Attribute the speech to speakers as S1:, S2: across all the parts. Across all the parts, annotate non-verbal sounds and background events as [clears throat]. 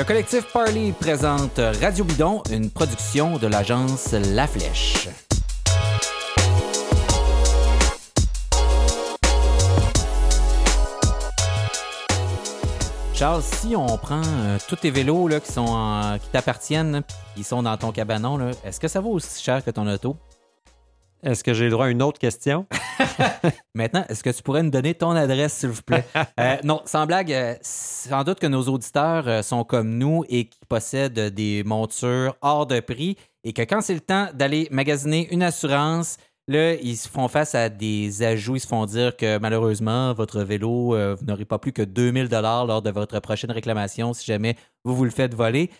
S1: Le collectif Parley présente Radio Bidon, une production de l'agence La Flèche. Charles, si on prend euh, tous tes vélos là, qui, qui t'appartiennent, qui sont dans ton cabanon, est-ce que ça vaut aussi cher que ton auto?
S2: Est-ce que j'ai le droit à une autre question? [laughs]
S1: Maintenant, est-ce que tu pourrais nous donner ton adresse, s'il vous plaît? [laughs] Euh, non, sans blague, euh, sans doute que nos auditeurs euh, sont comme nous et qui possèdent des montures hors de prix et que quand c'est le temps d'aller magasiner une assurance, là, ils se font face à des ajouts. Ils se font dire que malheureusement, votre vélo, vous n'aurez pas plus que 2000 dollars lors de votre prochaine réclamation si jamais vous vous le faites voler.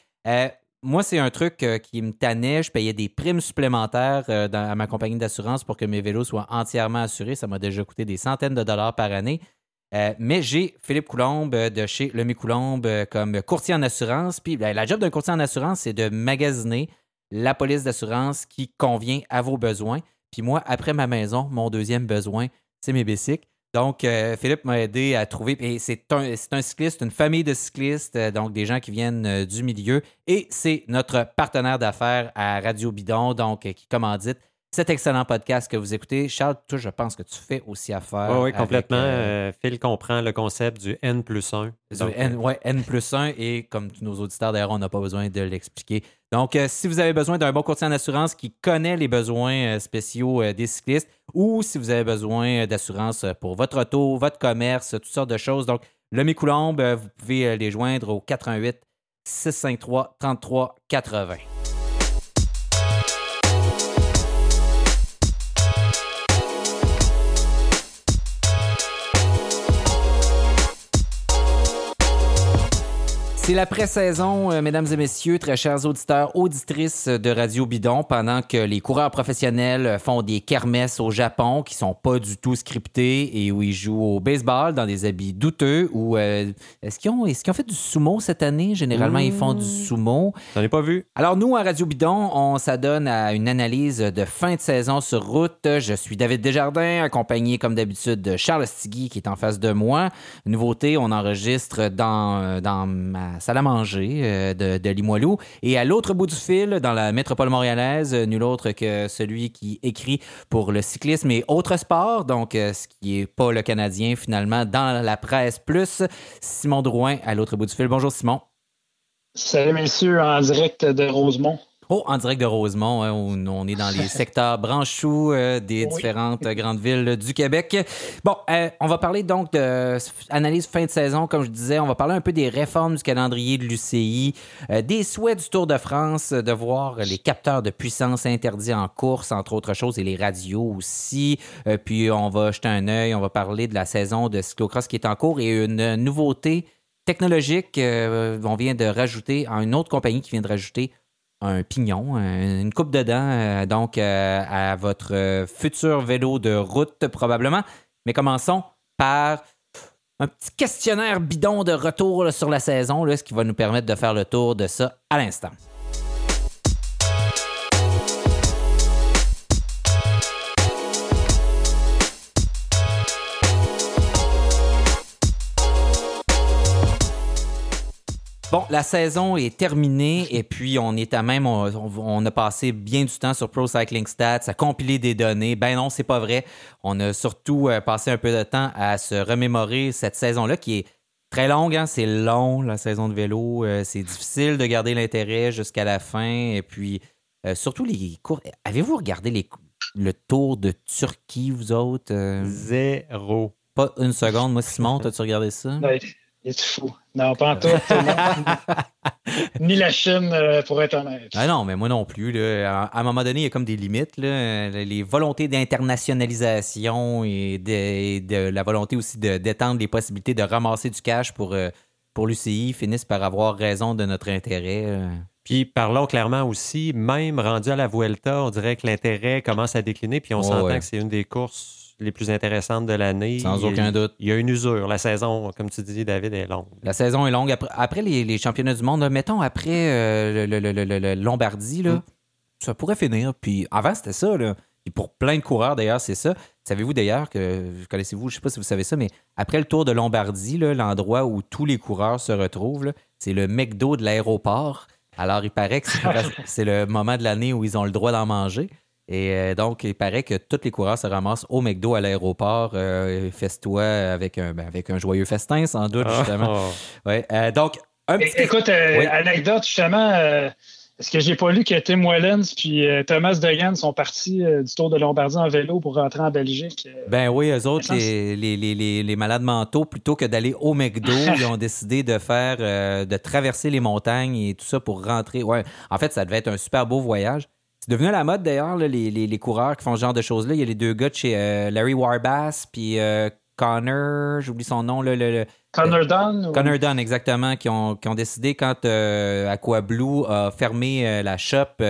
S1: Moi, c'est un truc euh, qui me tannait. Je payais des primes supplémentaires euh, à ma compagnie d'assurance pour que mes vélos soient entièrement assurés. Ça m'a déjà coûté des centaines de dollars par année. Euh, mais j'ai Philippe Coulombe de chez Lemay Coulombe comme courtier en assurance. Puis ben, la job d'un courtier en assurance, c'est de magasiner la police d'assurance qui convient à vos besoins. Puis moi, après ma maison, mon deuxième besoin, c'est mes bicycles. Donc, euh, Philippe m'a aidé à trouver. Et c'est un, cycliste, une famille de cyclistes, euh, donc des gens qui viennent euh, du milieu. Et c'est notre partenaire d'affaires à Radio Bidon, donc qui commandite cet excellent podcast que vous écoutez. Charles, toi, je pense que tu fais aussi affaire.
S2: oui, oui, complètement.
S1: euh,
S2: Euh, Phil comprend le concept du N plus 1.
S1: du N, ouais, N plus 1 et comme tous nos auditeurs, d'ailleurs, on n'a pas besoin de l'expliquer. Donc, euh, si vous avez besoin d'un bon courtier en assurance qui connaît les besoins euh, spéciaux euh, des cyclistes ou si vous avez besoin euh, d'assurance euh, pour votre auto, votre commerce, toutes sortes de choses, donc le Coulombe, euh, vous pouvez euh, les joindre au 88 653 33 80. C'est la pré-saison, euh, mesdames et messieurs, très chers auditeurs, auditrices de Radio Bidon, pendant que les coureurs professionnels font des kermesses au Japon qui sont pas du tout scriptés et où ils jouent au baseball dans des habits douteux. Ou euh, est-ce qu'ils ont, est-ce qu'ils ont fait du sumo cette année? Généralement, ils font du sumo.
S2: J'en ai pas vu.
S1: Alors nous, à Radio Bidon, on s'adonne à une analyse de fin de saison sur route. Je suis David Desjardins, accompagné comme d'habitude de Charles Stigui qui est en face de moi. Nouveauté, on enregistre dans, euh, dans ma salle à manger euh, de, de Limoilou. Et à l'autre bout du fil, dans la métropole montréalaise, nul autre que celui qui écrit pour le cyclisme et autres sports, donc euh, ce qui n'est pas le Canadien finalement, dans la presse plus, Simon Drouin à l'autre bout du fil. Bonjour Simon.
S3: Salut messieurs, en direct de Rosemont.
S1: Oh, en direct de Rosemont, hein, où on est dans les [laughs] secteurs branchous euh, des
S3: Oui.
S1: différentes grandes villes du Québec. Bon, euh, on va parler donc de analyse fin de saison, comme je disais. On va parler un peu des réformes du calendrier de l'UCI, euh, des souhaits du Tour de France, euh, de voir les capteurs de puissance interdits en course, entre autres choses, et les radios aussi. Euh, puis on va jeter un œil, on va parler de la saison de cyclocross qui est en cours et une nouveauté technologique. euh, on vient de rajouter, à une autre compagnie qui vient de rajouter un pignon, un- une coupe de dents, euh, donc euh, à votre futur vélo de route probablement. Mais commençons par un petit questionnaire bidon de retour sur la saison, là, ce qui va nous permettre de faire le tour de ça à l'instant. Bon, la saison est terminée [laughs] et puis on est à même, on, a passé bien du temps sur Pro Cycling Stats à compiler des données. Ben non, c'est pas vrai. On a surtout euh, passé un peu de temps à se remémorer cette saison-là qui est très longue. hein. C'est long, la saison de vélo. Euh, c'est difficile de garder l'intérêt jusqu'à la fin. Et puis, euh, surtout les cours. Avez-vous regardé les, le tour de Turquie, vous autres? Euh,
S2: Zéro.
S1: pas une seconde. Moi, Simon, t'as-tu regardé ça? [laughs]
S3: Est fou. Non, pas en tout. [laughs] Ni la Chine, euh, pour être honnête.
S1: Ah non, mais moi non plus. là. À, un moment donné, il y a comme des limites. là. Les volontés d'internationalisation et de, de la volonté aussi de- d'étendre les possibilités de ramasser du cash pour, euh, pour l'UCI finissent par avoir raison de notre intérêt. euh.
S2: Puis parlons clairement aussi, même rendu à la Vuelta, on dirait que l'intérêt commence à décliner, puis on
S1: Ouais,
S2: s'entend
S1: ouais.
S2: que c'est une des courses les plus intéressantes de l'année.
S1: Sans
S2: Il
S1: aucun doute.
S2: Il y a une usure. La saison, comme tu dis, David, est longue.
S1: La saison est longue. Après, après les, les championnats du monde, là, mettons après euh, le, le- le- le- le Lombardie, là,
S2: Mm.
S1: ça pourrait finir. Puis avant, c'était ça. Là. Pour plein de coureurs, d'ailleurs, c'est ça. Savez-vous d'ailleurs que, connaissez-vous, je ne sais pas si vous savez ça, mais après le Tour de Lombardie, l'endroit où tous les coureurs se retrouvent, c'est le McDo de l'aéroport. Alors, il paraît que [laughs] c'est le moment de l'année où ils ont le droit d'en manger. Et euh, donc, il paraît que tous les coureurs se ramassent au McDo à l'aéroport, euh, festois avec un, ben, avec un joyeux festin, sans doute,
S2: Ah.
S1: justement. Ouais, euh, donc, un petit...
S3: Écoute, euh,
S1: Oui.
S3: anecdote, justement, euh, est-ce que j'ai pas lu que Tim Wellens puis euh, Thomas Degan sont partis euh, du Tour de Lombardie en vélo pour rentrer en Belgique? euh,
S1: Ben oui, eux autres, les, les, les, les, les malades mentaux, plutôt que d'aller au McDo, [laughs] ils ont décidé de faire, euh, de traverser les montagnes et tout ça pour rentrer. Ouais, en fait, ça devait être un super beau voyage. C'est devenu à la mode d'ailleurs, là, les, les, les coureurs qui font ce genre de choses-là. Il y a les deux gars de chez euh, Larry Warbass, puis euh, Connor, j'oublie son nom, là, le, le-
S3: Connor Dunn? ou-
S1: Connor Dunn, exactement, qui ont, qui ont décidé quand euh, Aquablue a fermé euh, la shop,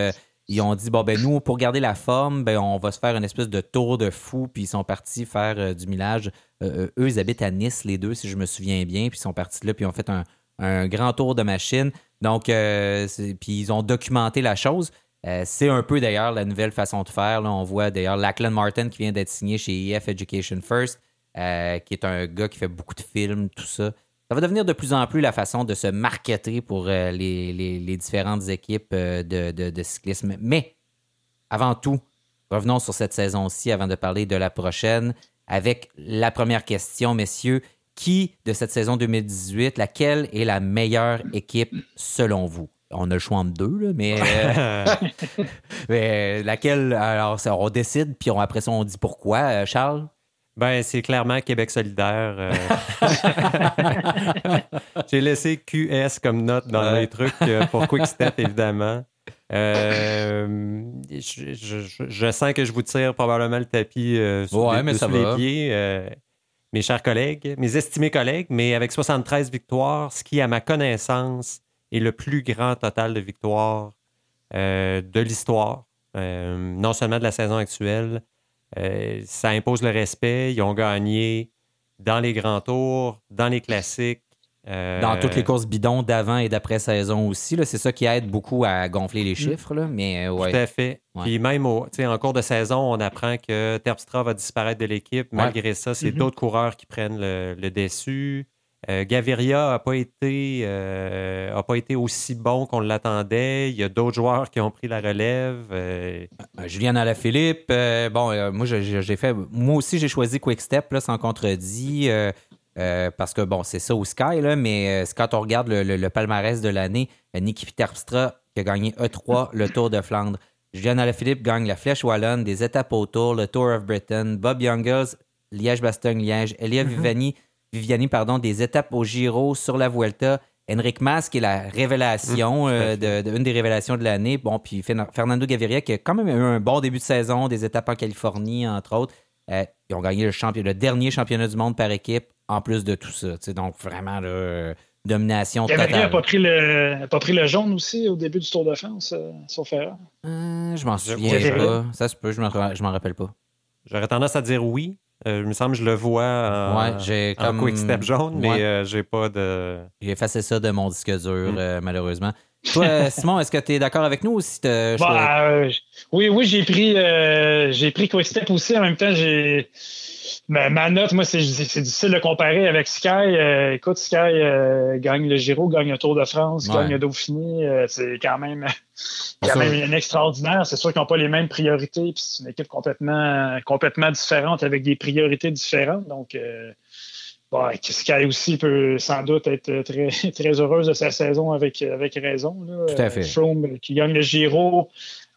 S1: ils ont dit bon ben nous pour garder la forme, ben on va se faire une espèce de tour de fou, puis ils sont partis faire du millage. Eux ils habitent à Nice les deux si je me souviens bien, puis ils sont partis là puis ils ont fait un, un grand tour de machine. Donc puis ils ont documenté la chose. Euh, c'est un peu d'ailleurs la nouvelle façon de faire. On voit d'ailleurs Lachlan Martin qui vient d'être signé chez EF Education First, euh, qui est un gars qui fait beaucoup de films, tout ça. Ça va devenir de plus en plus la façon de se marketer pour euh, les, différentes équipes de, de- de cyclisme. Mais avant tout, revenons sur cette saison-ci avant de parler de la prochaine avec la première question, messieurs. Qui de cette saison 2018, laquelle est la meilleure équipe selon vous? On a le choix entre deux, là, mais, euh, [laughs] mais laquelle, alors ça, on décide, puis on- après ça, on dit pourquoi. Euh, Charles?
S2: Ben, c'est clairement Québec solidaire. euh. [laughs] J'ai laissé QS comme note dans les trucs pour Quickstep, [laughs] évidemment. Je, je- je- je sens que je vous tire probablement le tapis sous,
S1: Ouais,
S2: les,
S1: mais ça
S2: sous les pieds. mes chers collègues, mes estimés collègues, mais avec 73 victoires, ce qui, à ma connaissance, est le plus grand total de victoires euh, de l'histoire, euh, non seulement de la saison actuelle, euh, ça impose le respect. Ils ont gagné dans les grands tours, dans les classiques. euh,
S1: Dans toutes les courses bidons d'avant et d'après saison aussi. C'est ça qui aide beaucoup à gonfler les chiffres. Là. Mais euh, ouais.
S2: Tout à fait.
S1: Ouais.
S2: Puis même au, tu sais, en cours de saison, on apprend que Terpstra va disparaître de l'équipe. Malgré ça, c'est
S3: Mhm.
S2: d'autres coureurs qui prennent le, le dessus. Euh, Gaviria n'a pas, été, euh, a pas été aussi bon qu'on l'attendait. Il y a d'autres joueurs qui ont pris la relève. Euh,
S1: Euh, Julien Alaphilippe, euh, bon, euh, moi, j'ai fait. Moi aussi, j'ai choisi Quick Step, là, sans contredit. euh, euh, parce que, bon, c'est ça au Sky, là, mais euh, c'est quand on regarde le, le- le palmarès de l'année, euh, Niki Terpstra qui a gagné E3, le Tour de Flandre. Julien Alaphilippe gagne la Flèche Wallonne, des étapes au Tour, le Tour of Britain. Bob Youngles, Liège-Bastogne-Liège. Elia Viviani, Viviani pardon, des étapes au Giro sur la Vuelta. Henrik Mas, qui est la révélation,
S2: Mmh,
S1: euh, de, de- une des révélations de l'année. Bon, puis Fer- Fernando Gaviria, qui a quand même eu un bon début de saison, des étapes en Californie, entre autres. Euh, ils ont gagné le, champion, le dernier championnat du monde par équipe, en plus de tout ça. Donc, vraiment, là, euh, domination
S3: Gaviria n'a
S1: totale.
S3: pas, pris le- a pas pris le jaune aussi au début du Tour de France, euh, sauf erreur.
S1: Euh, je m'en souviens pas. Ça se peut, je m'en je m'en rappelle pas.
S2: J'aurais tendance à dire oui. Euh, il me semble que je le vois en,
S1: Ouais, j'ai
S2: en
S1: comme-
S2: quick step jaune, mais
S1: Ouais.
S2: euh, j'ai pas de.
S1: J'ai effacé ça de mon disque dur,
S2: Mm.
S1: euh, malheureusement. Toi, euh, Simon, est-ce que tu es d'accord avec nous ou si
S3: Bah, euh, oui, oui, j'ai pris, euh, j'ai pris Quick Step aussi. En même temps, j'ai ma, ma note, moi, c'est difficile de comparer avec Sky. Euh, écoute, Sky gagne le Giro, gagne le Tour de France,
S1: Ouais.
S3: gagne le Dauphiné. C'est quand même, quand même une extraordinaire. C'est sûr qu'ils n'ont pas les mêmes priorités. Puis c'est une équipe complètement, complètement différente avec des priorités différentes. Donc, bon, Sky aussi peut sans doute être très, [laughs] très heureuse de sa saison avec, avec raison. là.
S1: Tout à fait.
S3: Euh, Froome qui gagne le Giro.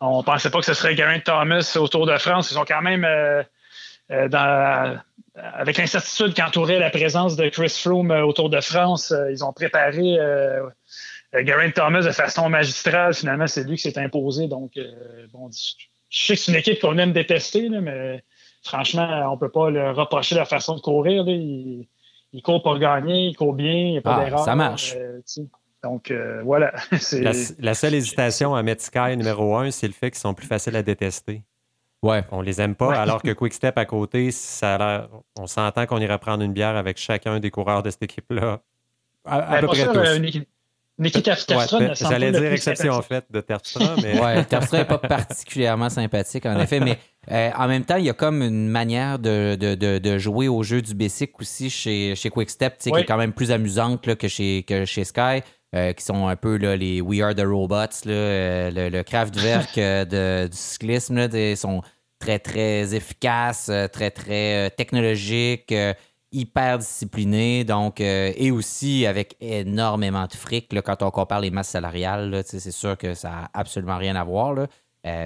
S3: On pensait pas que ce serait Geraint Thomas au Tour de France. Ils ont quand même, euh, euh, dans- avec l'incertitude qui entourait la présence de Chris Froome euh, au Tour de France, euh, ils ont préparé euh, euh, Thomas de façon magistrale. Finalement, c'est lui qui s'est imposé. Donc, euh, bon, je sais que c'est une équipe qu'on aime détester, là, mais franchement, on peut pas le reprocher la façon de courir. là. Il, il court pour gagner, il court bien, il n'y a pas
S1: Ah,
S3: d'erreur.
S1: ça marche.
S3: euh, donc, euh, voilà. [laughs]
S2: La, la seule hésitation à mettre Sky numéro un, c'est le fait qu'ils sont plus faciles à détester.
S1: Ouais.
S2: On les aime pas,
S3: Ouais.
S2: alors que [laughs] Quickstep à côté, ça a l'air- on s'entend qu'on irait prendre une bière avec chacun des coureurs de cette équipe-là. À, à
S3: Ben,
S2: peu près
S3: sûr,
S2: tous.
S3: euh, Niki- Nikita
S2: Ouais,
S3: Terpstra ne semble
S2: J'allais dire
S3: plus
S2: exception en fait de Terpstra, [laughs] mais
S1: Ouais, Terpstra n'est pas particulièrement sympathique, en effet, mais euh, en même temps, il y a comme une manière de, de, de, de jouer au jeu du basic aussi chez, chez Quickstep, qui est quand même plus amusante là, que, chez, que chez Sky. qui sont un peu là, les We Are the Robots, là, le, le Kraftwerk de, du cyclisme. Ils sont très, très efficaces, très, très technologiques hyper disciplinés, donc, et aussi avec énormément de fric. Quand on compare les masses salariales, c'est sûr que ça n'a absolument rien à voir.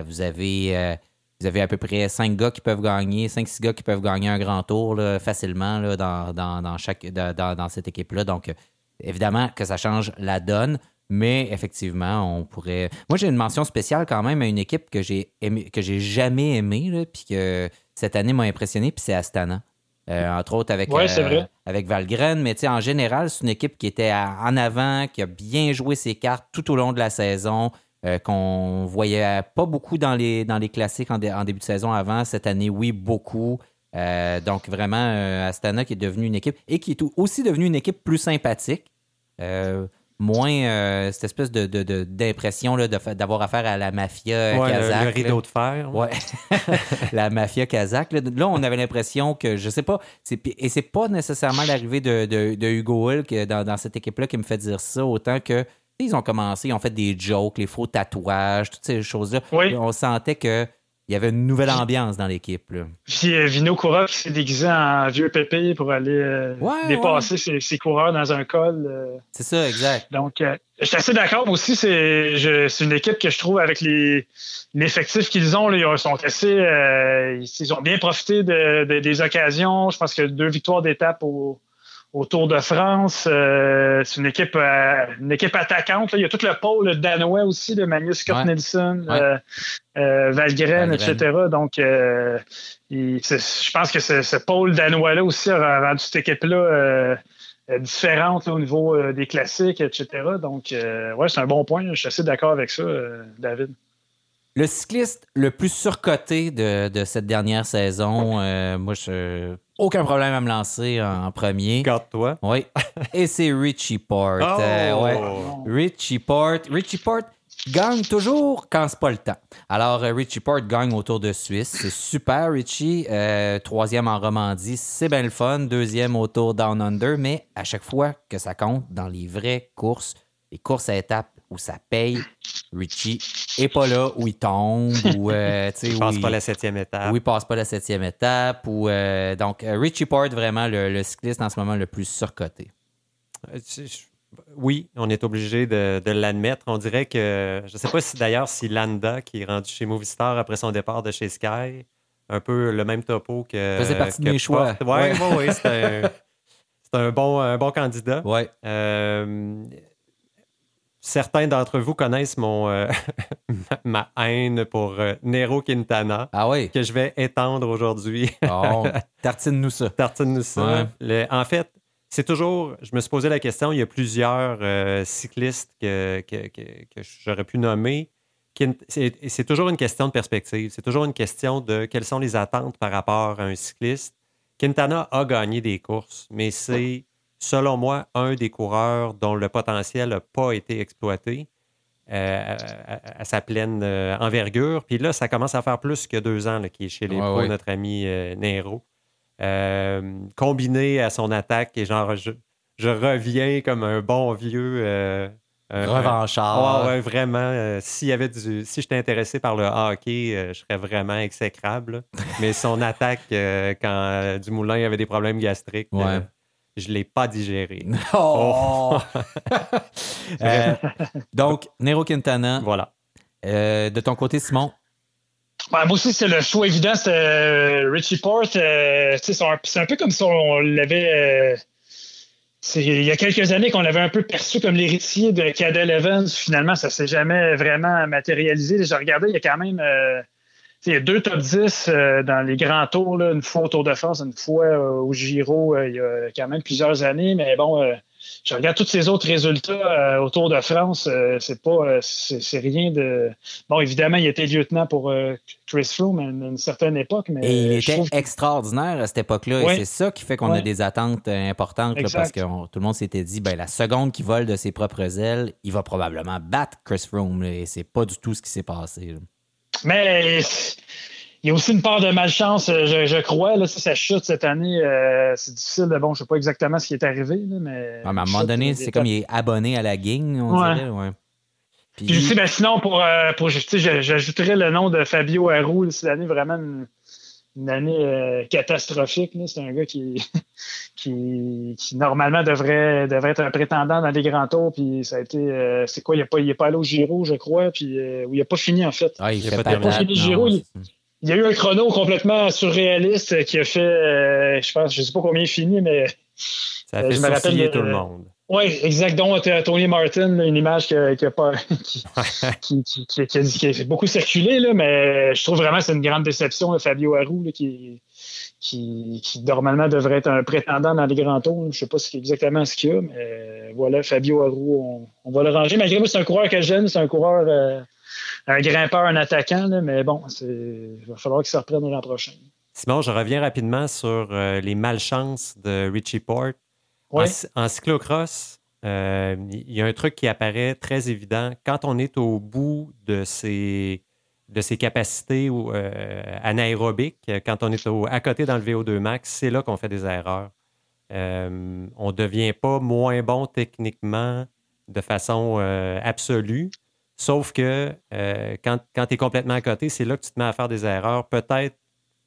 S1: Vous avez vous avez à peu près cinq gars qui peuvent gagner, cinq, six gars qui peuvent gagner un grand tour facilement là, dans, chaque, dans, cette équipe-là. Donc, évidemment que ça change la donne, mais effectivement, on pourrait. Moi, j'ai une mention spéciale quand même à une équipe que j'ai aimé, que j'ai jamais aimée, puis que cette année m'a impressionné, puis c'est Astana. Euh, entre autres avec,
S3: euh,
S1: avec Valgren, mais en général, c'est une équipe qui était en avant, qui a bien joué ses cartes tout au long de la saison. Euh, qu'on voyait pas beaucoup dans les, dans les classiques en, début de saison avant. Cette année, oui, beaucoup. Euh, donc, vraiment, euh, Astana qui est devenue une équipe et qui est aussi devenue une équipe plus sympathique. moins cette espèce d'impression de, d'avoir affaire à la mafia
S2: ouais,
S1: kazakh.
S2: Le, rideau de fer.
S1: Ouais. [laughs] la mafia kazakh. Là, on avait l'impression que, je sais pas, et c'est pas nécessairement l'arrivée de, Hugo Hulk dans, dans cette équipe-là qui me fait dire ça, autant que ils ont commencé, ils ont fait des jokes, les faux tatouages, toutes ces choses-là. On sentait qu'il y avait une nouvelle ambiance dans l'équipe.
S3: Puis euh, Vino Coureur qui s'est déguisé en vieux pépé pour aller euh, dépasser ses, coureurs dans un col. Euh.
S1: C'est ça, exact.
S3: Donc, je suis assez d'accord aussi. C'est une équipe que je trouve avec l'effectif qu'ils ont, ils sont assez. ils ont bien profité des occasions. Je pense que deux victoires d'étape au, au Tour de France. Euh, c'est une équipe, euh, une équipe attaquante. Il y a tout le pôle danois aussi, de Magnus Scott Nelson, euh, Valgren, etc. Donc, je pense que ce, pôle danois-là aussi a rendu cette équipe-là différente au niveau des classiques, etc. Donc, ouais, c'est un bon point. Je suis assez d'accord avec ça, David.
S1: Le cycliste le plus surcoté de, cette dernière saison, moi, je aucun problème à me lancer en premier.
S2: Garde-toi.
S1: Oui. Et c'est Richie Port.
S2: Oh!
S1: Euh, Richie Port. Richie Port gagne toujours quand c'est pas le temps. Alors, euh, Richie Port gagne autour de Suisse. C'est super, Richie. Euh, troisième en Romandie, c'est bien le fun. Deuxième au Tour Down Under. Mais à chaque fois que ça compte dans les vraies courses, les courses à étapes, où ça paye, Richie est pas là, où il tombe, ou euh, [laughs]
S2: il passe pas la septième étape.
S1: Où il passe pas la septième étape. Ou, euh, donc, euh, Richie Port, vraiment le, cycliste en ce moment le plus surcoté.
S2: Oui, on est obligé de, l'admettre. On dirait que, je ne sais pas si d'ailleurs si Landa, qui est rendu chez Movistar après son départ de chez Sky, un peu le même topo que.
S1: Faisait partie de mes choix.
S2: Oui, ouais, ouais, c'est un, bon, un bon candidat.
S1: Ouais
S2: certains d'entre vous connaissent mon, euh, [laughs] ma haine pour euh, Nero Quintana.
S1: Ah oui.
S2: Que je vais étendre aujourd'hui. [laughs]
S1: oh, tartine-nous ça.
S2: Tartine-nous ça. en fait, c'est toujours. Je me suis posé la question, il y a plusieurs euh, cyclistes que, que, que, j'aurais pu nommer. C'est toujours une question de perspective. C'est toujours une question de quelles sont les attentes par rapport à un cycliste. Quintana a gagné des courses, mais c'est selon moi, un des coureurs dont le potentiel n'a pas été exploité euh, à, sa pleine euh, envergure. Puis là, ça commence à faire plus que deux ans qu'il est chez les pros, notre ami euh, Nero. combiné à son attaque, et genre, je, reviens comme un bon vieux.
S1: Revanchard.
S2: ouais, vraiment. s'il y avait du, si j'étais intéressé par le hockey, je serais vraiment exécrable. Mais son attaque, quand Dumoulin avait des problèmes gastriques, je ne l'ai pas digéré. [laughs]
S1: Oh! [laughs] Euh, donc, Nero Quintana.
S2: Voilà.
S1: Euh, de ton côté, Simon?
S3: Ben, moi aussi, c'est le choix évident, c'est euh, Richie Porte. c'est un, peu comme si on l'avait. il y a quelques années qu'on l'avait un peu perçu comme l'héritier de Cadel Evans. Finalement, ça ne s'est jamais vraiment matérialisé. J'ai regardé, il y a quand même il y a deux top 10 euh, dans les grands tours, une fois au Tour de France, une fois euh, au Giro, euh, il y a quand même plusieurs années. Mais bon, je regarde tous ces autres résultats au Tour de France, c'est pas c'est rien de. Bon, évidemment, il était lieutenant pour Chris Froome à une, certaine époque. Mais
S1: et il était extraordinaire à cette époque-là. Et c'est ça qui fait qu'on a des attentes importantes parce que tout le monde s'était dit ben, la seconde qui vole de ses propres ailes, il va probablement battre Chris Froome. et c'est pas du tout ce qui s'est passé.
S3: Mais il y a aussi une part de malchance, euh, je, crois. Là, ça, chute cette année. Euh, c'est difficile. Bon, je ne sais pas exactement ce qui est arrivé, mais.
S1: à un moment donné, c'est comme il est abonné à la gang, on dirait. Ouais.
S3: Puis, je sais, ben, sinon, pour, euh, pour j'ajouterais le nom de Fabio Aru. C'est l'année vraiment une, année catastrophique. C'est un gars [laughs] qui, qui, normalement devrait, devrait être un prétendant dans les grands tours. Puis ça a été. c'est quoi Il n'est pas, pas allé au Giro, je crois. Puis, où il n'a pas fini, en fait.
S1: Ah, il n'a
S3: pas, fini le Giro. Il y a eu un chrono complètement surréaliste qui a fait, euh, je pense, je ne sais pas combien il finit, mais.
S2: Ça a fait je me rappelle, tout le monde.
S3: Oui, exact. Donc, Tony Martin, une image qui a, pas, qui, a, beaucoup circulé, là, mais je trouve vraiment que c'est une grande déception, Fabio Harou, qui, qui, normalement devrait être un prétendant dans les grands tours. Je ne sais pas exactement ce qu'il y a, mais voilà, Fabio Harou, on, va le ranger. Malgré moi, c'est un coureur que j'aime, c'est un coureur. Euh, un grimpeur, un attaquant, mais bon, il va falloir qu'il se reprenne l'an prochain.
S2: Simon, je reviens rapidement sur euh, les malchances de Richie Port. En, cyclocross, euh, il y a un truc qui apparaît très évident. Quand on est au bout de ses, de ses capacités euh, anaérobiques, quand on est à côté dans le VO2 max, c'est là qu'on fait des erreurs. on ne devient pas moins bon techniquement de façon absolue, Sauf que euh, quand, tu es complètement à côté, c'est là que tu te mets à faire des erreurs. Peut-être,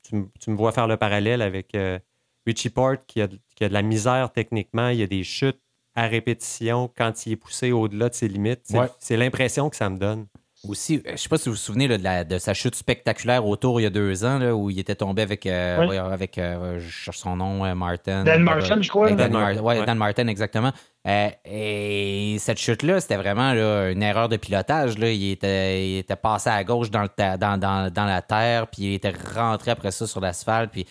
S2: tu, me vois faire le parallèle avec euh, Richie Port qui a, qui a, de la misère techniquement. Il y a des chutes à répétition quand il est poussé au-delà de ses limites. C'est l'impression que ça me donne.
S1: Aussi, euh, je ne sais pas si vous vous souvenez de, sa chute spectaculaire autour il y a deux ans, où il était tombé avec, avec je cherche son nom, Martin.
S3: Dan Martin, je crois.
S1: Dan, Dan Martin, exactement. Euh, et cette chute-là, c'était vraiment une erreur de pilotage. Là. Il, était, était passé à gauche dans, le dans, la terre, puis il était rentré après ça sur l'asphalte. Puis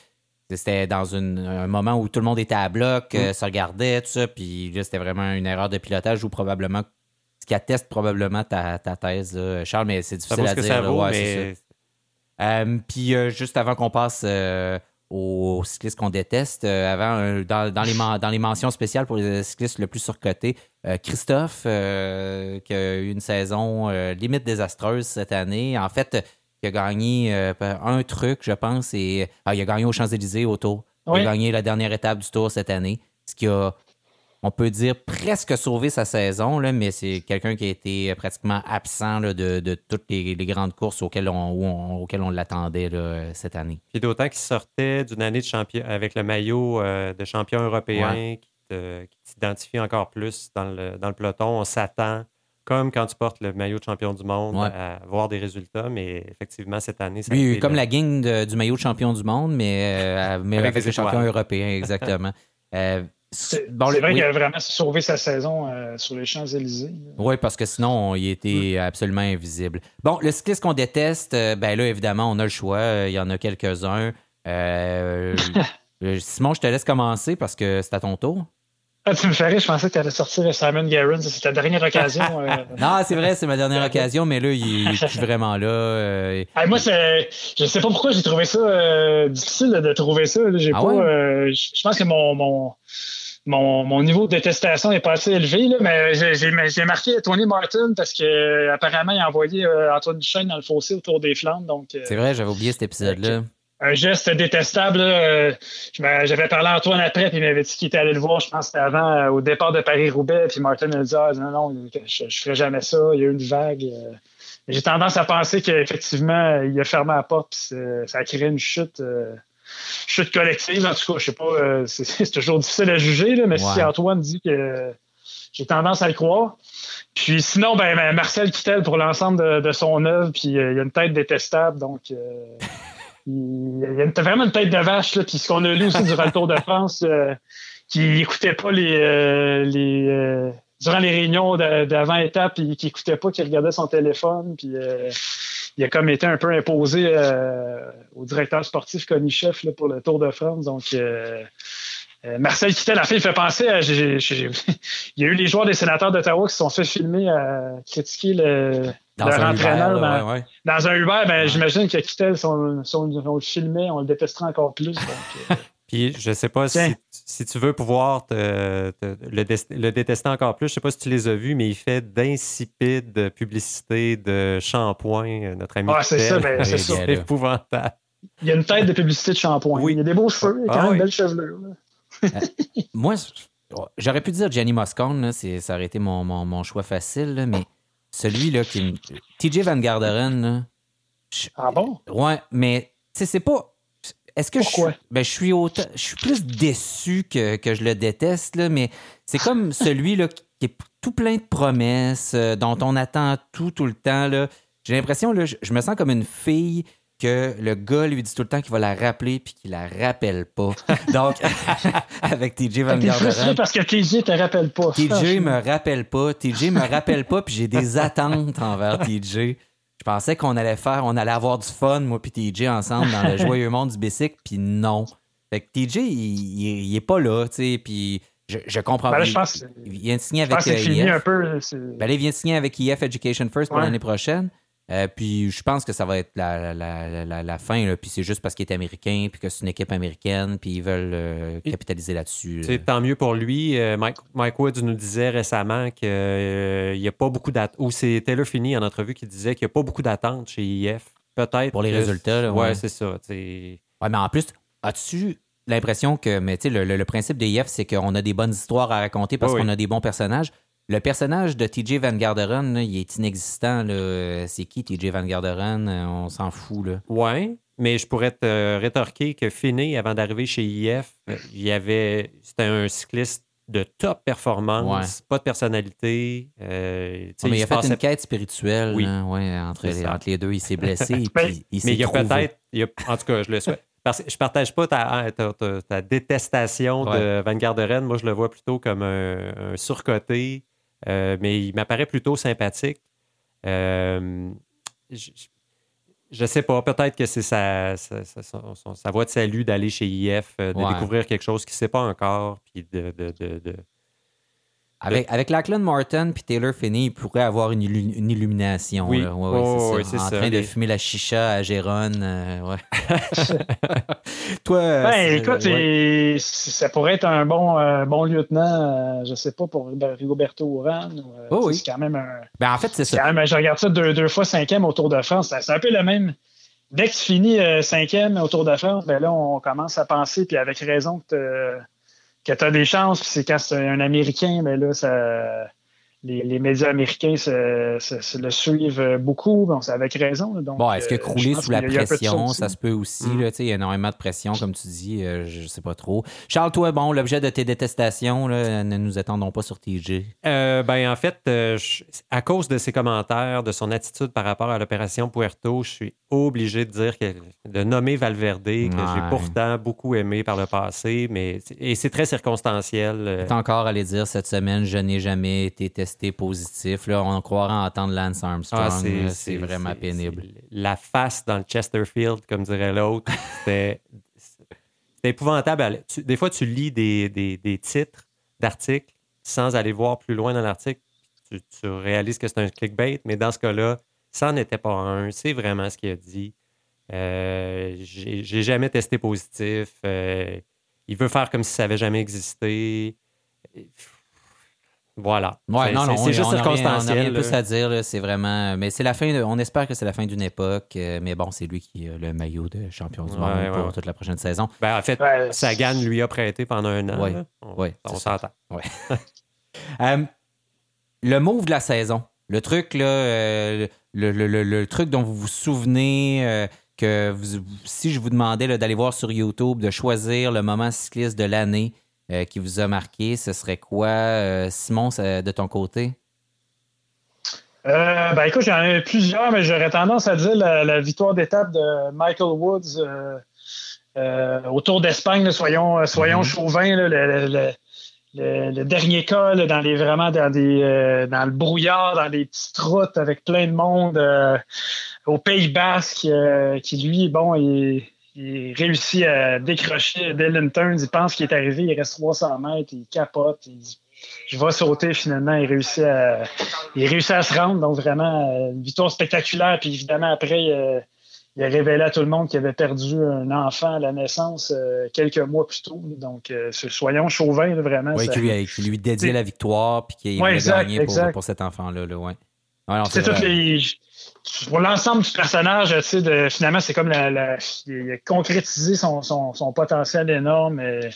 S1: c'était dans un moment où tout le monde était à bloc, mm. euh, se regardait, tout ça. Puis là, c'était vraiment une erreur de pilotage ou probablement ce qui atteste probablement ta, thèse, Charles, mais c'est difficile à dire. Euh, puis juste avant qu'on passe aux cyclistes qu'on déteste. Euh, avant, dans, les dans, les mentions spéciales pour les cyclistes le plus surcotés, euh, Christophe, euh, qui a eu une saison limite désastreuse cette année. En fait, il a gagné un truc, je pense, et ah, il a gagné aux Champs-Élysées au Tour. Il a gagné la dernière étape du Tour cette année, ce qui a on peut dire, presque sauvé sa saison, là, mais c'est quelqu'un qui a été pratiquement absent de, toutes les, grandes courses auxquelles on, on l'attendait cette année.
S2: Puis d'autant qu'il sortait d'une année de champion avec le maillot euh, de champion européen qui, t'identifie encore plus dans le, dans le peloton. On s'attend, comme quand tu portes le maillot de champion du monde, à voir des résultats, mais effectivement, cette année, ça
S1: Oui, comme la gang du maillot de champion du monde, mais, euh, mais [laughs] avec, le champion européen, [laughs] exactement.
S3: Euh, c'est vrai qu'il a vraiment sauvé sa saison euh, sur les Champs-Élysées.
S1: Oui, parce que sinon, il était absolument invisible. Bon, le cycliste qu'on déteste, euh, ben là, évidemment, on a le choix. Il y en a quelques-uns. [laughs] Simon, je te laisse commencer parce que c'est à ton tour.
S3: Ah, tu me ferais, je pensais que tu allais sortir Simon Guerin. C'était ta dernière occasion. [laughs]
S1: non, c'est vrai, c'est ma dernière occasion, mais là, il, est vraiment là.
S3: moi, je ne sais pas pourquoi j'ai trouvé ça difficile de trouver ça. J'ai ah pas, je pense que mon, mon, niveau de détestation n'est pas assez élevé, mais j'ai marqué Tony Martin parce que apparemment il a envoyé euh, Antoine Duchesne dans le fossé autour des
S1: euh, c'est vrai, j'avais oublié cet épisode-là.
S3: Un geste détestable. Euh, j'avais parlé à Antoine après, puis il m'avait dit qu'il était allé le voir, je pense que c'était avant, au départ de Paris-Roubaix. Puis Martin a dit ah, non, non, je ne ferai jamais ça, il y a eu une vague. J'ai tendance à penser qu'effectivement, il a fermé la porte, puis ça a créé une chute chute collective. En tout cas, je sais pas, euh, c'est [laughs] toujours difficile à juger, là, mais si Antoine dit que j'ai tendance à le croire. Puis sinon, ben, ben Marcel Kittel pour l'ensemble de, son œuvre, puis euh, il a une tête détestable, donc euh, [laughs] il, a vraiment une tête de vache, là, puis ce qu'on a lu aussi durant le Tour de France, qui n'écoutait pas les, les durant les réunions d'avant-étape, qui n'écoutait pas, qui regardait son téléphone, puis il a comme été un peu imposé euh, au directeur sportif Konichef pour le Tour de France. Donc, euh, euh, Marcel Kittel, la fin, il fait penser à. [laughs] il y a eu les joueurs des sénateurs d'Ottawa qui se sont fait filmer à critiquer le, leur entraîneur dans, un Uber. Ben, J'imagine que Kittel, si on, le filmait, on le détesterait encore plus. [laughs]
S2: Puis je sais pas si, tu veux pouvoir le, le, détester encore plus, je sais pas si tu les as vus, mais il fait d'insipides publicités de shampoing, euh, notre ami.
S3: Ah, c'est ça, ben, c'est [laughs]
S2: épouvantable.
S3: il y a une tête de publicité de shampoing.
S2: Oui.
S3: Il y a des beaux cheveux, il a quand
S2: Ah
S3: même
S2: oui.
S3: belle chevelure. Là.
S1: Moi, j'aurais pu dire Gianni Moscone, là, ça aurait été mon, mon- mon choix facile, là, mais celui là qui TJ Van Garderen, là, je-
S3: Ah bon?
S1: ouais, mais tu sais, c'est pas. Est-ce que je suis, ben, je suis autant, je suis plus déçu que, que je le déteste, là, mais c'est comme [laughs] celui là qui est tout plein de promesses, euh, dont on attend tout tout le temps là. J'ai l'impression là, je, je me sens comme une fille que le gars lui dit tout le temps qu'il va la rappeler puis qu'il la rappelle pas. [laughs] Donc [laughs] avec TJ Van Garderen.
S3: parce que TJ te rappelle pas.
S1: TJ me rappelle pas. TJ me [laughs] rappelle pas, puis j'ai des attentes envers TJ. Je pensais qu'on allait faire, on allait avoir du fun, moi puis TJ ensemble dans le joyeux monde du bicycle, puis non. Fait que TJ, il, il- il est pas là, tu sais, puis je, je comprends
S3: Ben là,
S1: il-
S3: je pense,
S1: Il vient de signer
S3: je pense
S1: avec
S3: fini
S1: IF.
S3: un peu.
S1: Ben là, il vient de signer avec EF Education First pour
S3: Ouais.
S1: l'année prochaine. Euh, puis je pense que ça va être la, la, la, la- fin. Là. Puis c'est juste parce qu'il est américain, puis que c'est une équipe américaine, puis ils veulent euh, capitaliser là-dessus. Là.
S2: tant mieux pour lui. Euh, Mike, Mike Woods nous disait récemment qu'il n'y a pas beaucoup d'attentes. Ou c'est Taylor Finney en entrevue qui disait qu'il n'y a pas beaucoup d'attentes chez IF. Peut-être.
S1: Pour les
S2: que-
S1: résultats, là,
S2: ouais,
S1: ouais.
S2: c'est ça. tu sais.
S1: Ouais, mais en plus, as-tu l'impression que, mais tu sais, le, le- le principe de IF, c'est qu'on a des bonnes histoires à raconter parce
S2: Oui, oui.
S1: qu'on a des bons personnages? Le personnage de TJ Van Garderen, là, il est inexistant. C'est qui TJ Van Garderen? Euh, On s'en fout. Là.
S2: Ouais, mais je pourrais te rétorquer que Finney, avant d'arriver chez IF, euh, il y avait. C'était un cycliste de top performance, pas de personnalité. euh,
S1: Ouais, mais il a fait
S2: passait-
S1: une quête spirituelle
S2: Oui.
S1: là, ouais, entre, les,
S2: ça.
S1: entre les deux. Il s'est blessé et
S3: Mais- [laughs]
S1: puis il s'est
S2: Mais il y a peut-être. En tout cas, je le souhaite. Parce que je partage pas ta, ta- ta- ta détestation de Van Garderen. Moi, je le vois plutôt comme un, un surcoté, mais il m'apparaît plutôt sympathique. Euh, je, je sais pas, peut-être que c'est sa, sa, voie de salut d'aller chez IF, euh, de
S1: Ouais.
S2: découvrir quelque chose qu'il ne sait pas encore, puis de, de- de- de-
S1: Avec, avec Lachlan Martin puis Taylor Finney, il pourrait avoir une, illu- une illumination.
S2: Oui.
S1: là. Ouais, ouais,
S2: Oh,
S1: c'est
S2: oui,
S1: ça. En
S2: ça.
S1: train de fumer la chicha à Gérone. euh, ouais. [laughs] Toi, euh,
S3: Ben, écoute,
S1: ouais.
S3: et- ça pourrait être un bon, euh, bon lieutenant, euh, je sais pas, pour Rigoberto Urán. euh,
S1: Oh oui.
S3: C'est quand même un.
S1: Ben, en fait, c'est ça.
S3: quand même- je regarde ça deux, deux fois cinquième au Tour de France. C'est un peu le même. Dès que tu finis euh, cinquième au Tour de France, ben là, on commence à penser, puis avec raison, que tu as des chances. Puis c'est quand c'est un Américain, ben là, ça, les, les médias américains se, se- se le suivent beaucoup. Bon, c'est avec raison. là. Donc,
S1: Bon, est-ce que
S3: euh,
S1: crouler sous la pression, ça se peut aussi.
S2: Mm.
S1: là, tu sais, il y a énormément de pression, comme tu dis. euh, je sais pas trop. Charles, toi, bon, l'objet de tes détestations, là, ne nous attendons pas sur TG.
S2: Euh, ben, en fait, euh, je- à cause de ses commentaires, de son attitude par rapport à l'opération Puerto, je suis obligé de dire que de nommer Valverde, que j'ai pourtant beaucoup aimé par le passé, mais et c'est très circonstanciel. euh,
S1: encore les dire cette semaine, je n'ai jamais été testé positif. Là, on croirait entendre Lance Armstrong.
S2: ah,
S1: c'est vraiment pénible.
S2: La face dans le Chesterfield, comme dirait l'autre, [laughs] c'était épouvantable. tu- Des fois, tu lis des, des- des titres d'articles sans aller voir plus loin dans l'article. Tu, tu réalises que c'est un clickbait, mais dans ce cas-là, ça n'en était pas un. C'est vraiment ce qu'il a dit. Euh, J'ai j'ai jamais testé positif. Euh, il veut faire comme si ça n'avait jamais existé. Voilà.
S1: Ouais,
S2: C'est-
S1: non, non,
S2: c'est- juste
S1: on a rien- On
S2: circonstanciel.
S1: rien plus à dire. là, C'est vraiment. Mais c'est la fin. de- On espère que c'est la fin d'une époque. euh, Mais bon, c'est lui qui a le maillot de champion du
S2: Ouais,
S1: monde
S2: ouais,
S1: pour toute la prochaine saison.
S2: Ben, en fait,
S3: Ouais,
S2: Sagan lui a prêté pendant un an.
S1: Ouais,
S2: là. On, on s'entend. [laughs]
S1: Euh, le move de la saison. Le truc, là, euh, le, le- le- le truc dont vous vous souvenez, euh, que vous- si je vous demandais là, d'aller voir sur YouTube, de choisir le moment cycliste de l'année euh, qui vous a marqué, ce serait quoi, euh, Simon, de ton côté?
S3: Euh, ben écoute, j'en ai plusieurs, mais j'aurais tendance à dire la, la victoire d'étape de Michael Woods euh, euh, au Tour d'Espagne. Soyons, soyons
S1: Mhm.
S3: chauvins. là, le, le- le- le- le dernier cas, là, dans les vraiment dans des dans le brouillard, dans des petites routes avec plein de monde au Pays Basque, qui lui, bon, il, il réussit à décrocher Dylan Turns. Il pense qu'il est arrivé, il reste 300 mètres, il capote, il dit je vais sauter finalement. Il réussit à, il réussit à se rendre. Donc vraiment, une victoire spectaculaire. Puis évidemment, après, euh, il a révélé à tout le monde qu'il avait perdu un enfant à la naissance euh, quelques mois plus tôt. Donc, euh, soyons chauvins, vraiment.
S1: Oui, qui lui, lui dédiait la victoire puis qu'il
S3: Ouais, exact,
S1: gagner pour, pour cet enfant-là. Là, ouais. Ouais, non,
S3: C'est
S1: vrai.
S3: les. Pour l'ensemble du personnage, tu sais, de, finalement, c'est comme la, la, il a concrétisé son, son, son potentiel énorme. Et,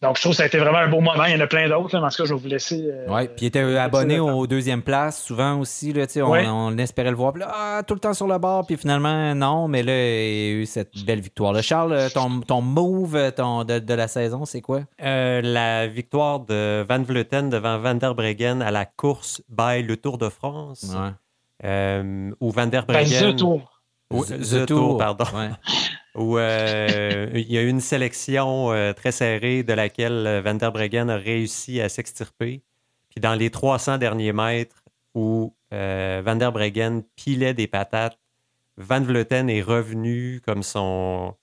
S3: donc, je trouve que ça a été vraiment un beau moment. Il y en a plein d'autres. En tout cas, je vais vous laisser. Euh,
S1: oui, puis il était abonné aux deuxième place, souvent aussi. Là, on, on espérait le voir. Là, ah, tout le temps sur le bord. Puis finalement, non. Mais là, il y a eu cette belle victoire. Là, Charles, ton, ton move ton, de, de, la saison, c'est quoi?
S2: Euh, la victoire de Van Vleuten devant Van der Breggen à la course by le Tour de France.
S1: Ouais.
S2: Euh, ou Van der Breggen.
S3: The Tour.
S2: The, Tour, pardon.
S1: Ouais. [laughs]
S2: où euh, il y a eu une sélection euh, très serrée de laquelle euh, Van der Breggen a réussi à s'extirper. Puis dans les 300 derniers mètres où Van der Breggen pilait des patates, Van Vleuten est revenu comme son,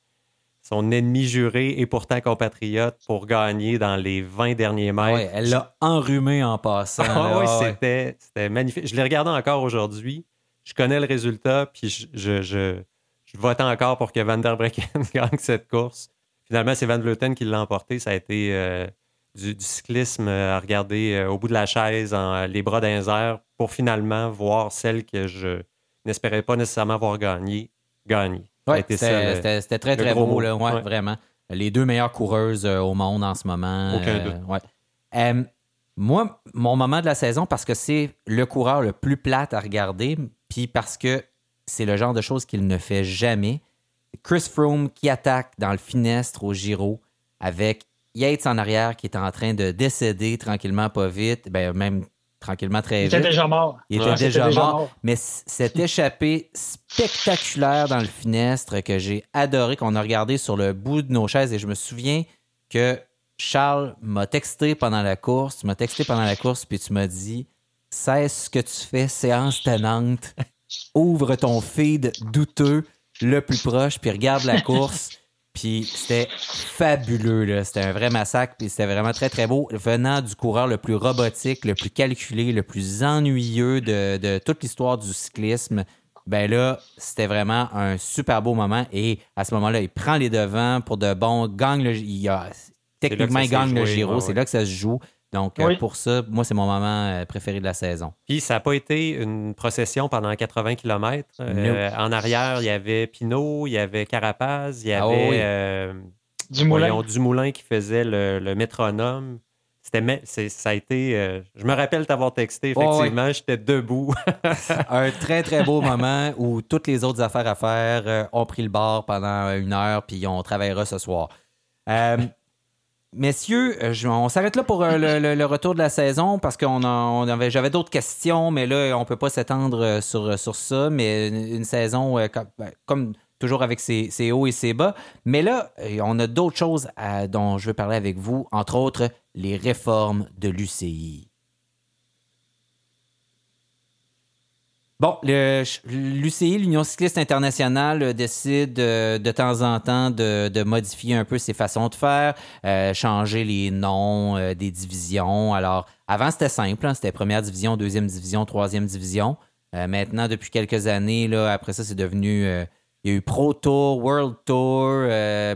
S2: son ennemi juré et pourtant compatriote pour gagner dans les 20 derniers mètres.
S1: Ouais, elle l'a enrhumé en passant.
S2: Ah oui, c'était, c'était magnifique. Je l'ai regardé encore aujourd'hui. Je connais le résultat, puis je, je, je je vote encore pour que Van der Breggen [laughs] gagne cette course. Finalement, c'est Van Vleuten qui l'a emporté. Ça a été euh, du, cyclisme à regarder euh, au bout de la chaise, en, les bras d'un pour finalement voir celle que je n'espérais pas nécessairement voir gagner, gagner.
S1: Ouais, c'était très, très beau, là, ouais, vraiment. Les deux meilleures coureuses euh, au monde en ce moment.
S2: Aucun doute.
S1: Ouais. moi, mon moment de la saison, parce que c'est le coureur le plus plate à regarder, puis parce que c'est le genre de choses qu'il ne fait jamais. Chris Froome qui attaque dans le finestre au Giro avec Yates en arrière qui est en train de décéder tranquillement, pas vite, ben même tranquillement très vite.
S3: Il était déjà mort.
S1: Il était déjà, mort, Mais cet échappé spectaculaire dans le finestre que j'ai adoré, qu'on a regardé sur le bout de nos chaises et je me souviens que Charles m'a texté pendant la course, tu m'as texté pendant la course puis tu m'as dit c'est ce que tu fais, séance tenante? Ouvre ton feed douteux le plus proche, puis regarde la course. Puis c'était fabuleux, C'était un vrai massacre, puis c'était vraiment très, très beau. Venant du coureur le plus robotique, le plus calculé, le plus ennuyeux de, toute l'histoire du cyclisme, ben là, c'était vraiment un super beau moment. Et à ce moment-là, il prend les devants pour de bon, gagne le, il a, techniquement, il gagne le Giro. C'est là que ça se joue. Donc, euh, pour ça, moi, c'est mon moment euh, préféré de la saison.
S2: Puis, ça n'a pas été une procession pendant 80 km. Euh, en arrière, il y avait Pinot, il y avait Carapaz, il y ah avait
S3: Dumoulin.
S2: Dumoulin qui faisait le, métronome. C'était, ça a été. je me rappelle t'avoir texté, effectivement, j'étais debout. [laughs]
S1: un très, très beau moment où toutes les autres affaires à faire ont pris le bord pendant une heure, puis on travaillera ce soir. Messieurs, euh, on s'arrête là pour euh, le, retour de la saison parce qu'on avait, j'avais d'autres questions, mais là, on peut pas s'étendre euh, sur, sur ça. Mais une, saison ben, comme, toujours avec ses, hauts et ses bas. Mais là, on a d'autres choses dont je veux parler avec vous, entre autres les réformes de l'UCI. Bon, l'UCI, l'Union cycliste internationale, euh, décide euh, de temps en temps de, modifier un peu ses façons de faire, euh, changer les noms des divisions. Alors, avant, c'était simple, hein, c'était première division, deuxième division, troisième division. maintenant, depuis quelques années, après ça, c'est devenu... il y a eu Pro Tour, World Tour,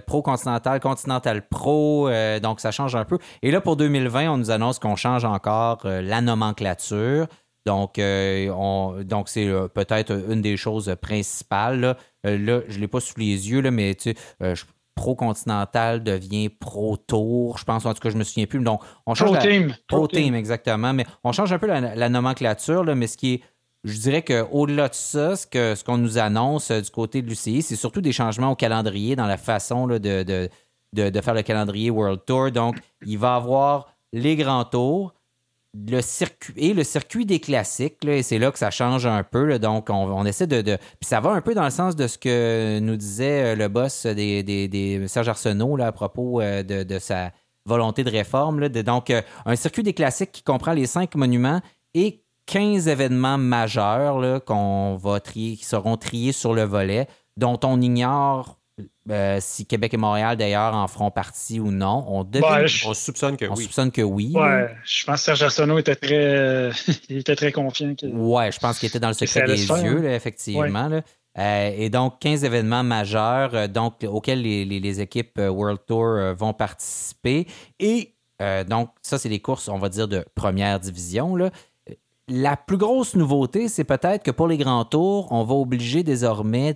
S1: Pro Continental, Continental Pro, donc ça change un peu. Et là, pour 2020, on nous annonce qu'on change encore la nomenclature. Donc, euh, donc c'est euh, peut-être une des choses principales. Là, euh, je ne l'ai pas sous les yeux, là, mais tu sais, Pro Continental devient Pro Tour, je pense. En tout cas, je me souviens plus. Donc, on change
S3: Pro Team.
S1: Pro, team, exactement. Mais on change un peu la, nomenclature, là, mais ce qui est. Je dirais qu'au-delà de ça, ce qu'on ce qu'on nous annonce du côté de l'UCI, c'est surtout des changements au calendrier dans la façon de, de, de, faire le calendrier World Tour. Donc, il va y avoir les grands tours, le circuit et le circuit des classiques, et c'est là que ça change un peu. donc, on, essaie de, Puis ça va un peu dans le sens de ce que nous disait euh, le boss des, des, Serge Arsenault là, à propos euh, de, sa volonté de réforme. donc, euh, un circuit des classiques qui comprend les cinq monuments et 15 événements majeurs qu'on va trier, qui seront triés sur le volet, dont on ignore euh, si Québec et Montréal, d'ailleurs, en feront partie ou non. On,
S2: on soupçonne que
S1: on
S2: oui.
S1: soupçonne que oui.
S3: Ouais, je pense que Serge Arsenault était très, [laughs] il était très confiant. Que...
S1: Ouais, je pense qu'il était dans le secret des yeux, effectivement. Euh, et donc, 15 événements majeurs euh, donc, auxquels les, équipes World Tour vont participer. Et donc, ça, c'est des courses, on va dire, de première division. Là. la plus grosse nouveauté, c'est peut-être que pour les grands tours, on va obliger désormais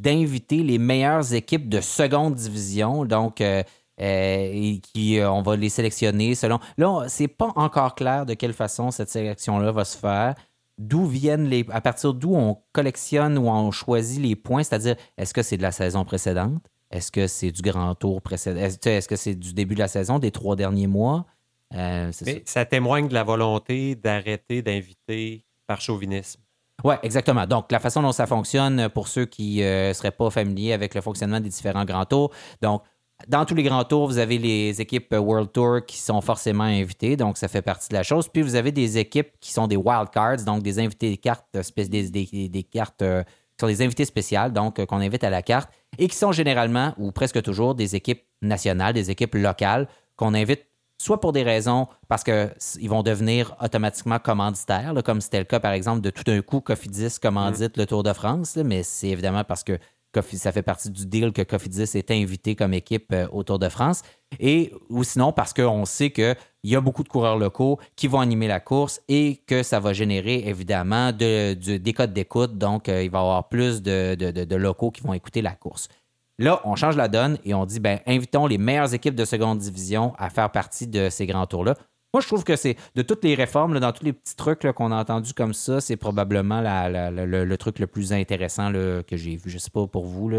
S1: d'inviter les meilleures équipes de seconde division. Donc, euh, euh, qui, euh, on va les sélectionner selon. Là, c'est pas encore clair de quelle façon cette sélection-là va se faire. D'où viennent les. À partir d'où on collectionne ou on choisit les points, c'est-à-dire, est-ce que c'est de la saison précédente? Est-ce que c'est du grand tour précédent? Est-ce que c'est du début de la saison, des trois derniers mois?
S2: Euh, ça. ça. témoigne de la volonté d'arrêter d'inviter par chauvinisme.
S1: Oui, exactement. Donc, la façon dont ça fonctionne, pour ceux qui ne euh, seraient pas familiers avec le fonctionnement des différents grands tours, donc, dans tous les grands tours, vous avez les équipes World Tour qui sont forcément invitées, donc ça fait partie de la chose. Puis vous avez des équipes qui sont des wild cards, donc des invités des cartes, des, des, cartes euh, qui sont des invités spéciales, donc qu'on invite à la carte, et qui sont généralement, ou presque toujours, des équipes nationales, des équipes locales qu'on invite soit pour des raisons parce qu'ils vont devenir automatiquement commanditaires, comme c'était le cas, par exemple, de tout d'un coup, Cofidis commandite le Tour de France, mais c'est évidemment parce que ça fait partie du deal que Cofidis est invité comme équipe euh, au Tour de France. Et ou sinon parce qu'on sait qu'il y a beaucoup de coureurs locaux qui vont animer la course et que ça va générer évidemment des codes d'écoute. Donc, euh, il va y avoir plus de, locaux qui vont écouter la course. Là, on change la donne et on dit, ben, invitons les meilleures équipes de seconde division à faire partie de ces grands tours-là. Moi, je trouve que c'est de toutes les réformes, dans tous les petits trucs qu'on a entendus comme ça, c'est probablement le, truc le plus intéressant que j'ai vu. Je ne sais pas pour vous,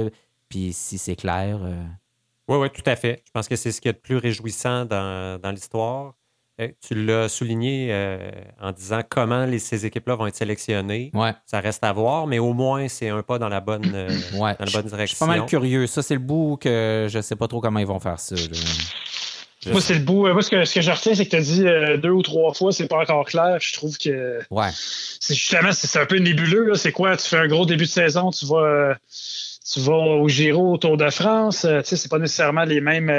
S1: puis si c'est clair.
S2: Oui, euh. oui, tout à fait. Je pense que c'est ce qui est le plus réjouissant dans, l'histoire. Euh, tu l'as souligné euh, en disant comment ces équipes-là vont être sélectionnées.
S1: Ouais.
S2: Ça reste à voir, mais au moins, c'est un pas dans la bonne, [clears throat]
S1: ouais.
S2: dans la bonne direction. Je
S1: suis pas mal curieux. Ça, c'est le bout que je ne sais pas trop comment ils vont faire ça.
S3: Moi, c'est le bout. Moi, ce que, ce que je retiens, c'est que tu as dit euh, deux ou trois fois, c'est pas encore clair. Je trouve que.
S1: Ouais.
S3: C'est justement, c'est un peu nébuleux. C'est quoi? Tu fais un gros début de saison, tu vas, tu vas au Giro, au Tour de France. Euh, tu sais, c'est pas nécessairement les mêmes.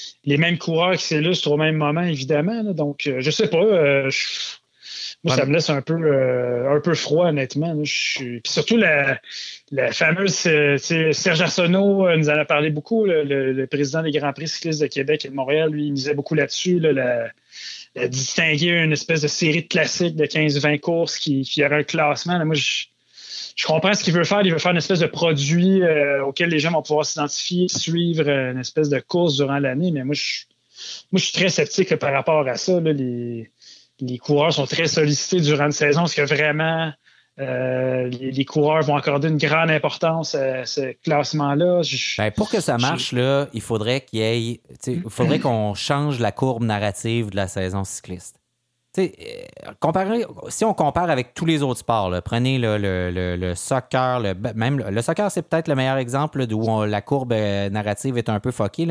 S3: Euh, les mêmes coureurs qui s'illustrent au même moment, évidemment. Donc, je sais pas. Je, moi, ça me laisse un peu, euh, un peu froid, honnêtement. Puis surtout, la, la fameuse euh, Serge Arsenault euh, nous en a parlé beaucoup, le, président des Grands Prix cyclistes de Québec et de Montréal. Lui, il misait beaucoup là-dessus, la, distinguer une espèce de série de classiques de 15-20 courses qui, qui aurait un classement. moi, je, je comprends ce qu'il veut faire. Il veut faire une espèce de produit auquel les gens vont pouvoir s'identifier, suivre une espèce de course durant l'année. Mais moi, je, moi, je suis très sceptique par rapport à ça. Là, les, les coureurs sont très sollicités durant une saison. Est-ce que vraiment euh, les, coureurs vont accorder une grande importance à ce classement-là?
S1: Ben, pour que ça marche, là, il faudrait qu'il y ait. Il faudrait qu'on change la courbe narrative de la saison cycliste. Euh, si on compare avec tous les autres sports, prenez le, soccer, même le, soccer, c'est peut-être le meilleur exemple où la courbe euh, narrative est un peu foquée,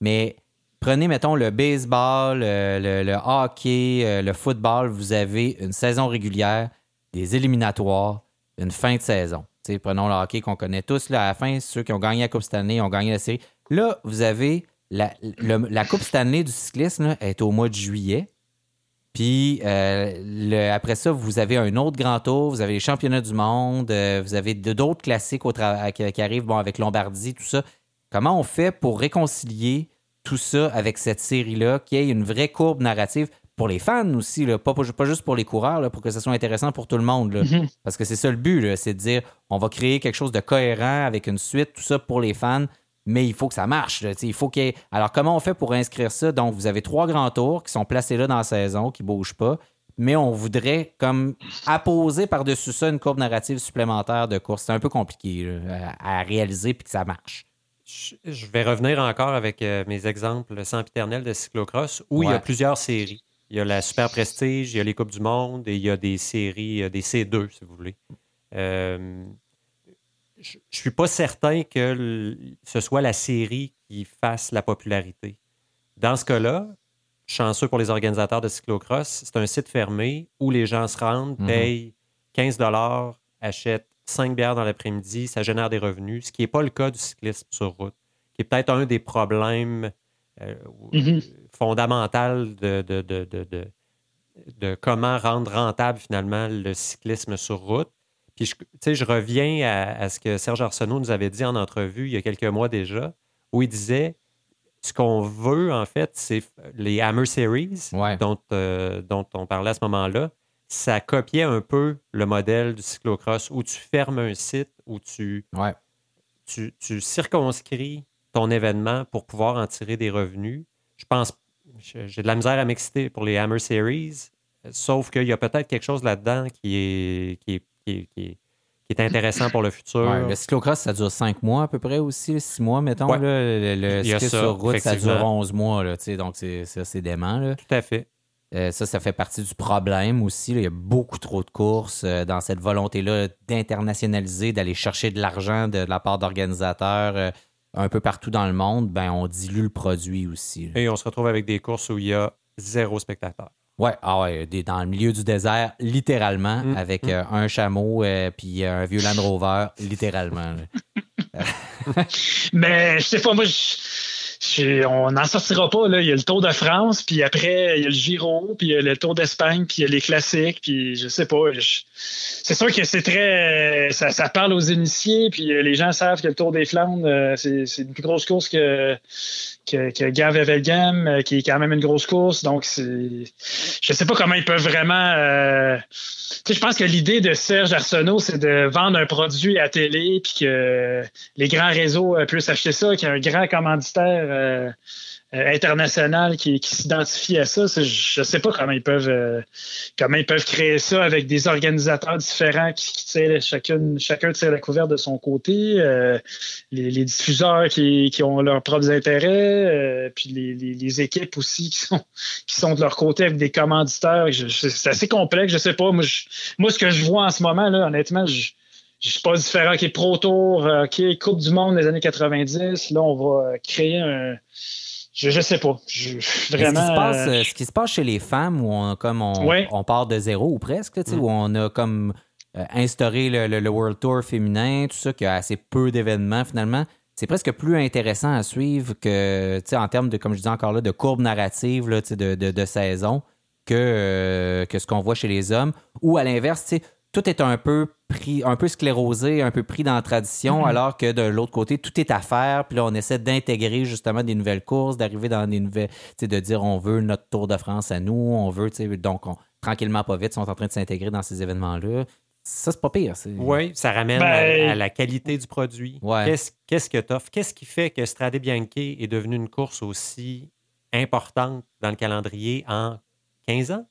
S1: mais Prenez, mettons, le baseball, le, hockey, euh, le football, vous avez une saison régulière, des éliminatoires, une fin de saison. prenons le hockey qu'on connaît tous. Là, à la fin, ceux qui ont gagné la Coupe Stanley ont gagné la série. Là, vous avez la, Coupe Stanley du cyclisme est au mois de juillet. Puis euh, après ça, vous avez un autre grand tour, vous avez les championnats du monde, euh, vous avez d'autres classiques au qui, arrivent bon, avec Lombardie, tout ça. Comment on fait pour réconcilier tout ça avec cette série-là, qui ait une vraie courbe narrative pour les fans aussi, là, pas, pas, juste pour les coureurs, pour que ce soit intéressant pour tout le monde. Mhm. Parce que c'est ça le but, c'est de dire on va créer quelque chose de cohérent avec une suite, tout ça pour les fans, mais il faut que ça marche. il faut qu'il Alors, comment on fait pour inscrire ça? Donc, vous avez trois grands tours qui sont placés là dans la saison, qui ne bougent pas, mais on voudrait comme apposer par-dessus ça une courbe narrative supplémentaire de course. C'est un peu compliqué à réaliser puis que ça marche.
S2: Je vais revenir encore avec euh, mes exemples sempiternels de cyclocross où il y a plusieurs séries. Il y a la Super Prestige, il y a les Coupes du Monde et il y a des séries, euh, des C2, si vous voulez. Euh, je ne suis pas certain que ce soit la série qui fasse la popularité. Dans ce cas-là, chanceux pour les organisateurs de cyclocross, c'est un site fermé où les gens se rendent, mhm. payent 15 achètent 5 bières dans l'après-midi, ça génère des revenus, ce qui n'est pas le cas du cyclisme sur route, qui est peut-être un des problèmes euh, mhm. fondamentaux de, de, comment rendre rentable finalement le cyclisme sur route. Puis je, je reviens à, ce que Serge Arsenault nous avait dit en entrevue il y a quelques mois déjà, où il disait ce qu'on veut, en fait, c'est les Hammer Series dont, euh, dont on parlait à ce moment-là ça copiait un peu le modèle du cyclocross où tu fermes un site, où tu,
S1: Ouais.
S2: tu, tu circonscris ton événement pour pouvoir en tirer des revenus. Je pense, j'ai de la misère à m'exciter pour les Hammer Series, sauf qu'il y a peut-être quelque chose là-dedans qui est, qui, est, qui, est, qui, est, qui est intéressant pour le futur.
S1: Ouais, le cyclocross, ça dure 5 mois à peu près aussi, 6 mois, mettons.
S2: Ouais.
S1: là. le le
S2: ça,
S1: sur route, ça dure
S2: effectivement.
S1: 11 mois. Là, donc, c'est- ça, c'est dément. Là.
S2: Tout à fait.
S1: Euh, ça, ça fait partie du problème aussi. là. Il y a beaucoup trop de courses euh, dans cette volonté-là d'internationaliser, d'aller chercher de l'argent de, de la part d'organisateurs euh, un peu partout dans le monde. Ben, on dilue le produit aussi. là.
S2: Et on se retrouve avec des courses où il y a zéro spectateur.
S1: Ouais, ah ouais, des- dans le milieu du désert, littéralement,
S2: Mm,
S1: avec
S2: mm.
S1: euh, un chameau euh, puis un vieux Land Rover, littéralement. [laughs]
S3: Mais je sais pas, moi, je, on n'en sortira pas. Là. Il y a le Tour de France, puis après, il y a le Giro, puis il y a le Tour d'Espagne, puis il y a les classiques, puis je sais pas. je- c'est sûr que c'est très. Ça, ça parle aux initiés, puis euh, les gens savent que le Tour des Flandres, euh, c'est c'est une plus grosse course que, que, que Gave-Wevelgem, euh, qui est quand même une grosse course. Donc. Je sais pas comment ils peuvent vraiment. euh, je pense que l'idée de Serge Arsenault, c'est de vendre un produit à télé, puis que les grands réseaux euh, puissent acheter ça, qu'il y a un grand commanditaire euh, euh, international qui, qui s'identifie à ça. Je ne sais pas comment ils peuvent euh, comment ils peuvent créer ça avec des organisateurs différents qui, qui chacune, chacun tire la couverte de son côté, euh, les, les diffuseurs qui, qui ont leurs propres intérêts, euh, puis les, les- les équipes aussi qui sont, qui sont de leur côté avec des commanditaires. C'est assez complexe, je sais pas. Moi, je- moi, ce que je vois en ce moment, là, honnêtement, je je suis pas différent. OK, Pro Tour, euh, OK, Coupe du Monde des années 90. Là, on va euh, créer un. Je, je sais pas. Je,
S1: Mais Ce,
S3: vraiment.
S1: qui se passe,
S3: euh,
S1: ce qui se passe chez les femmes, où on, comme on,
S3: Ouais.
S1: on part de zéro ou presque, là,
S2: Mm.
S1: où on a comme euh, instauré le, le- le World Tour féminin, tout ça, qui a assez peu d'événements finalement, c'est presque plus intéressant à suivre que, en termes de, comme je disais encore là, de courbe narrative là, de, de, de saison que, euh, que ce qu'on voit chez les hommes. Ou à l'inverse, tu sais, tout est un peu pris, un peu sclérosé, un peu pris dans la tradition,
S3: Mhm.
S1: alors que de l'autre côté, tout est à faire. Puis là, on essaie d'intégrer justement des nouvelles courses, d'arriver dans des nouvelles, tu sais, de dire on veut notre Tour de France à nous, on veut, tu sais, donc on- tranquillement, pas vite, sont en train de s'intégrer dans ces événements-là. Ça, c'est pas pire. c'est-
S2: Oui, ça ramène
S3: Ben-
S2: à, à la qualité du produit.
S1: Ouais.
S2: Qu'est-ce qu'est-ce que t'offres? Qu'est-ce qui fait que Strade Bianche est devenue une course aussi importante dans le calendrier en 15 ans?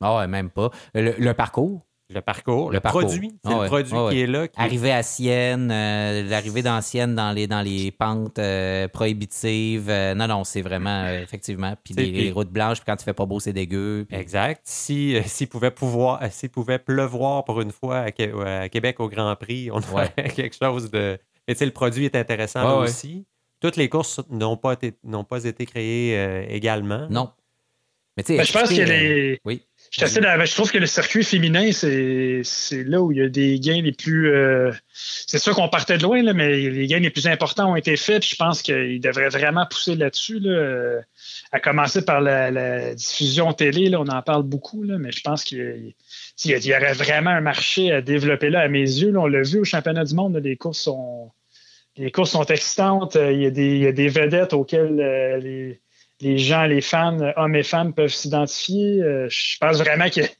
S1: Ah ouais, même pas. Le, le parcours,
S2: Le parcours, le,
S1: Le parcours.
S2: produit. C'est
S1: Ah
S2: le
S1: ouais,
S2: produit
S1: ah ouais.
S2: qui est là. qui-
S1: arriver à Sienne, euh, l'arrivée dans Sienne dans les, dans les pentes euh, prohibitives. euh, non, non, c'est vraiment, euh, effectivement. Puis les, routes blanches, puis quand il fait pas beau, c'est dégueu.
S2: Exact. Si, euh, s'il pouvait pouvoir, s'il pouvait pleuvoir pour une fois à, Qué- à Québec au Grand Prix, on
S1: Ouais.
S2: aurait [laughs] quelque chose de. Mais tu sais, le produit est intéressant
S1: Ouais,
S2: là
S1: ouais.
S2: aussi. Toutes les courses n'ont pas été, n'ont pas été créées euh, également.
S1: Non. Mais tu sais,
S3: ben, je pense que les.
S1: Oui.
S3: Je, trouve que le circuit féminin, c'est là où il y a des gains les plus. euh, c'est sûr qu'on partait de loin, là, mais les gains les plus importants ont été faits. Je pense qu'ils devraient vraiment pousser là-dessus. Là, à commencer par la, la diffusion télé, là, on en parle beaucoup, là, mais je pense qu'il y, aurait vraiment un marché à développer là, à mes yeux. là. on l'a vu au championnat du monde, les courses sont. Les courses sont excitantes. Il y a des, il y a des vedettes auxquelles euh, les, les gens, les fans, hommes et femmes, peuvent s'identifier. Euh, je pense vraiment qu'il y, a-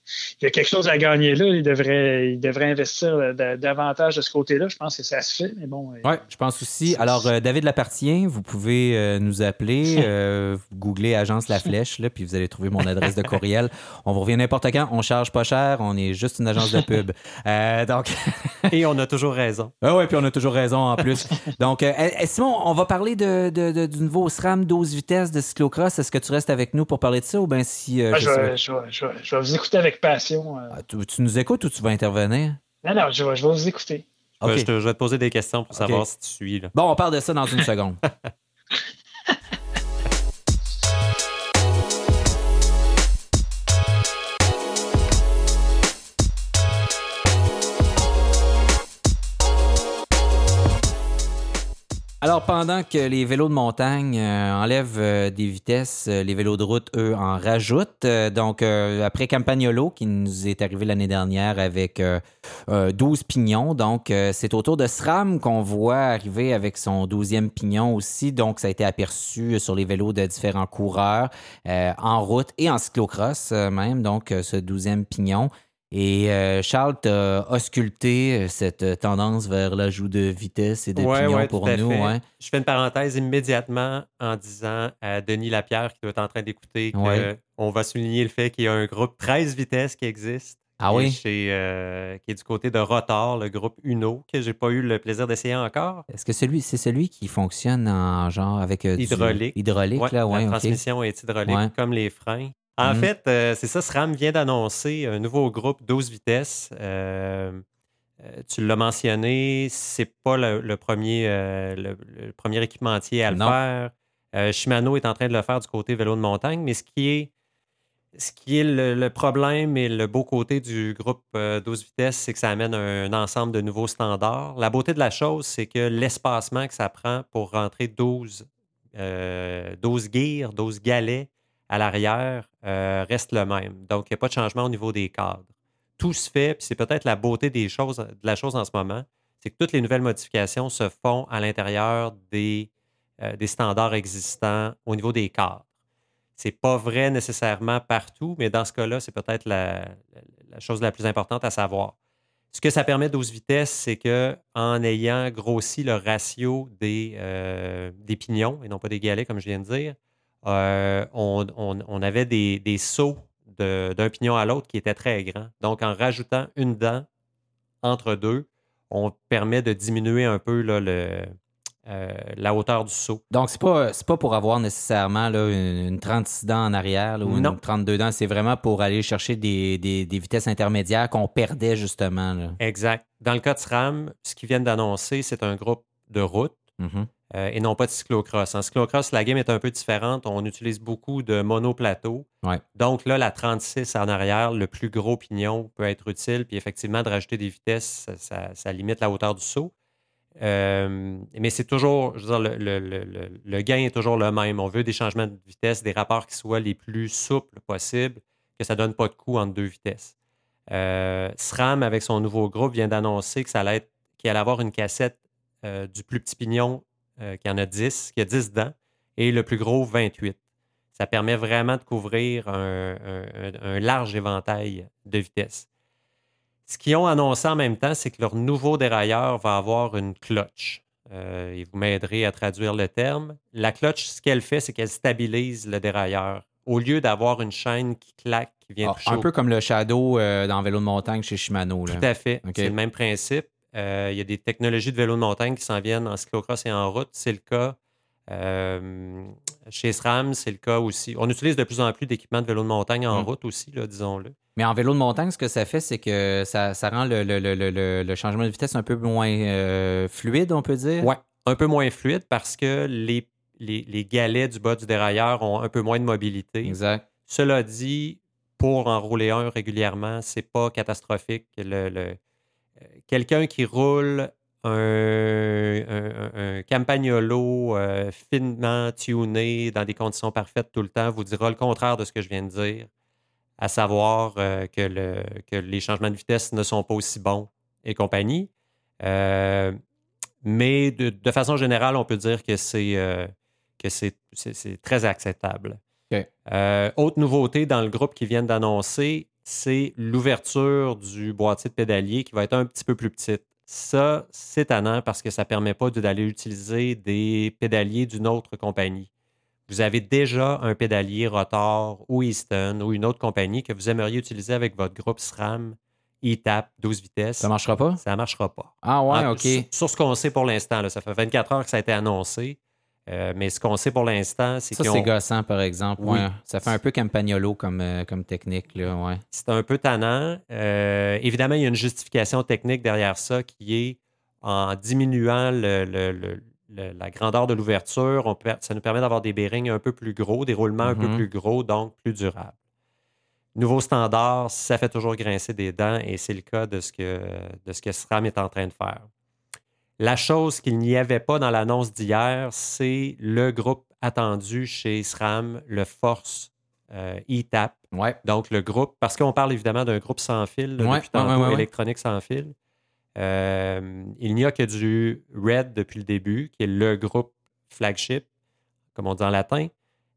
S3: il y a quelque chose à gagner là. Ils devraient, ils devraient investir euh, da- davantage de ce côté-là. Je pense que ça se fait, mais bon. euh,
S1: Oui, je pense aussi. Alors, euh, David Lapartien, vous pouvez euh, nous appeler, [laughs] euh, vous googlez Agence La Flèche, là, puis vous allez trouver mon adresse de [laughs] courriel. On vous revient n'importe quand, on charge pas cher, on est juste une agence de [laughs] pub. Euh, donc,
S2: Et on a toujours raison.
S1: ah ouais, puis on a toujours raison en plus. Donc, euh, eh, Simon, on va parler de, de- de- du nouveau SRAM 12 vitesses de cyclocross. Est-ce que tu restes avec nous pour parler de ça ou bien si. euh,
S3: ah,
S1: je
S3: vais, je vais- je vais- je vais vous écouter avec passion. euh.
S1: Ah, tu, tu nous écoutes ou tu vas intervenir?
S3: Non, non, je vais, je vais vous écouter.
S2: Je, te- je vais te poser des questions pour savoir si tu suis. Là.
S1: Bon, on parle de ça dans une seconde. [laughs] Alors, pendant que les vélos de montagne euh, enlèvent euh, des vitesses, euh, les vélos de route, eux, en rajoutent. Donc, après Campagnolo, qui nous est arrivé l'année dernière avec euh, euh, 12 pignons, donc c'est au tour de SRAM qu'on voit arriver avec son 12e pignon aussi. Donc, ça a été aperçu sur les vélos de différents coureurs en route et en cyclocross même, donc ce 12e pignon. Et euh, Charles, tu as ausculté euh, cette euh, tendance vers l'ajout de vitesse et de
S2: Ouais,
S1: pignon
S2: ouais,
S1: pour nous. ouais?
S2: Je fais une parenthèse immédiatement en disant à Denis Lapierre, qui doit être en train d'écouter, qu'on va souligner le fait qu'il y a un groupe 13 vitesses qui existe.
S1: Ah
S2: qui est
S1: oui?
S2: chez, euh, qui est du côté de Rotor, le groupe Uno, que j'ai pas eu le plaisir d'essayer encore.
S1: Est-ce que celui, c'est celui qui fonctionne en genre avec euh, du-
S2: Hydraulique.
S1: hydraulique, là,
S2: la transmission est hydraulique, comme les freins. En
S1: Mhm.
S2: fait, euh, c'est ça, SRAM vient d'annoncer un nouveau groupe 12 vitesses. Euh, euh, tu l'as mentionné, c'est pas le, le premier, euh, le, le premier équipementier à le
S1: Non.
S2: faire. Shimano est en train de le faire du côté vélo de montagne, mais ce qui est, ce qui est le, le problème et le beau côté du groupe euh, 12 vitesses, c'est que ça amène un, ensemble de nouveaux standards. La beauté de la chose, c'est que l'espacement que ça prend pour rentrer 12, euh, 12 gears, 12 galets à l'arrière euh, reste le même. Donc, il n'y a pas de changement au niveau des cadres. Tout se fait, puis c'est peut-être la beauté de la chose en ce moment, c'est que toutes les nouvelles modifications se font à l'intérieur des, euh, des standards existants au niveau des cadres. C'est pas vrai nécessairement partout, mais dans ce cas-là, c'est peut-être la chose la plus importante à savoir. Ce que ça permet 12 vitesses, c'est que en ayant grossi le ratio des, euh, des pignons et non pas des galets, comme je viens de dire, euh, on, on- on avait des, des sauts de- d'un pignon à l'autre qui étaient très grands. Donc, en rajoutant une dent entre deux, on permet de diminuer un peu là, le, euh, la hauteur du saut.
S1: Donc, c'est pas, c'est pas pour avoir nécessairement là, une, une 36 dents en arrière là, ou
S2: Non.
S1: une 32 dents. C'est vraiment pour aller chercher des, des- des vitesses intermédiaires qu'on perdait justement. Là.
S2: Exact. Dans le cas de SRAM, ce qu'ils viennent d'annoncer, c'est un groupe de route
S1: Mhm.
S2: euh, et non pas de cyclocross. En cyclocross, la game est un peu différente. On utilise beaucoup de monoplateau.
S1: Ouais.
S2: Donc là, la 36 en arrière, le plus gros pignon peut être utile. Puis effectivement, de rajouter des vitesses, ça, ça- ça limite la hauteur du saut. Euh, mais c'est toujours, je veux dire, le, le- le- le- le gain est toujours le même. On veut des changements de vitesse, des rapports qui soient les plus souples possibles, que ça ne donne pas de coup entre deux vitesses. Euh, SRAM, avec son nouveau groupe, vient d'annoncer que ça allait être, qu'il allait avoir une cassette euh, du plus petit pignon euh, qui en a 10, qui a 10 dents, et le plus gros 28. Ça permet vraiment de couvrir un, un- un- un large éventail de vitesses. Ce qu'ils ont annoncé en même temps, c'est que leur nouveau dérailleur va avoir une clutch. Euh, et vous m'aiderez à traduire le terme. La clutch, ce qu'elle fait, c'est qu'elle stabilise le dérailleur. Au lieu d'avoir une chaîne qui claque, qui vient
S1: Ah,
S2: toucher
S1: un
S2: au
S1: peu comme le Shadow euh, dans Vélo de montagne chez Shimano. Là.
S2: tout à fait. C'est le même principe. Euh, il y a des technologies de vélo de montagne qui s'en viennent en cyclocross et en route. C'est le cas euh, chez SRAM, c'est le cas aussi. On utilise de plus en plus d'équipements de vélo de montagne en
S1: Mm.
S2: route aussi, disons-le.
S1: Mais en vélo de montagne, ce que ça fait, c'est que ça, ça rend le, le- le- le- le- le changement de vitesse un peu moins euh, fluide, on peut dire?
S2: Ouais, un peu moins fluide parce que les, les, les galets du bas du dérailleur ont un peu moins de mobilité.
S1: Exact.
S2: Cela dit, pour en rouler un régulièrement, c'est pas catastrophique. Le, Quelqu'un qui roule un, un- un- un Campagnolo euh, finement tuné dans des conditions parfaites tout le temps vous dira le contraire de ce que je viens de dire, à savoir euh, que, le- que les changements de vitesse ne sont pas aussi bons et compagnie. Euh, mais de, de façon générale, on peut dire que c'est que c'est- c'est- c'est très acceptable. Autre nouveauté dans le groupe qui viennent d'annoncer, c'est l'ouverture du boîtier de pédalier qui va être un petit peu plus petite. Ça, c'est tannant parce que ça ne permet pas d'aller utiliser des pédaliers d'une autre compagnie. Vous avez déjà un pédalier Rotor ou Easton ou une autre compagnie que vous aimeriez utiliser avec votre groupe SRAM, ETAP, 12 vitesses.
S1: Ça marchera pas?
S2: Ça ne marchera pas.
S1: Ah ouais,
S2: En-
S1: OK.
S2: Sur, sur ce qu'on sait pour l'instant, ça fait 24 heures que ça a été annoncé. Euh, mais ce qu'on sait pour l'instant, c'est
S1: Ça,
S2: qu'ils
S1: c'est
S2: ont-
S1: gossant, par exemple.
S2: Oui.
S1: ouais. Ça fait un peu Campagnolo comme, euh, comme technique. Là, ouais.
S2: c'est un peu tannant. Euh, évidemment, il y a une justification technique derrière ça qui est en diminuant le- le- le- le- la grandeur de l'ouverture, on ça nous permet d'avoir des bearings un peu plus gros, des roulements un peu
S1: Mhm.
S2: plus gros, donc plus durables. Nouveau standard, ça fait toujours grincer des dents et c'est le cas de ce que, de ce que SRAM est en train de faire. La chose qu'il n'y avait pas dans l'annonce d'hier, c'est le groupe attendu chez SRAM, le Force euh, ETAP.
S1: Ouais.
S2: Donc, le groupe, parce qu'on parle évidemment d'un groupe sans fil, là,
S1: Ouais,
S2: depuis tantôt,
S1: ouais,
S2: électronique sans fil. Euh, il n'y a que du RED depuis le début, qui est le groupe flagship, comme on dit en latin.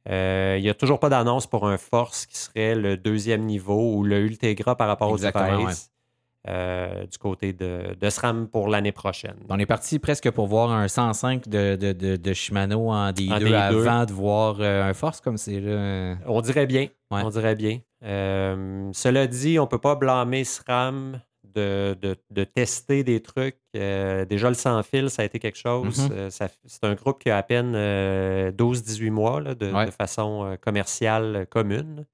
S2: Euh, il n'y a toujours pas d'annonce pour un Force qui serait le deuxième niveau ou le Ultegra par rapport aux devices. Euh, du côté de, de SRAM pour l'année prochaine.
S1: On est parti presque pour voir un 105 de, de, de, Shimano en D2 avant de voir euh, un Force comme c'est là.
S2: On dirait bien. On dirait bien. cela dit, on ne peut pas blâmer SRAM de, tester des trucs. Euh, déjà, le sans-fil, ça a été quelque chose. Euh, c'est un groupe qui a à peine 12-18 euh, mois de, façon commerciale commune.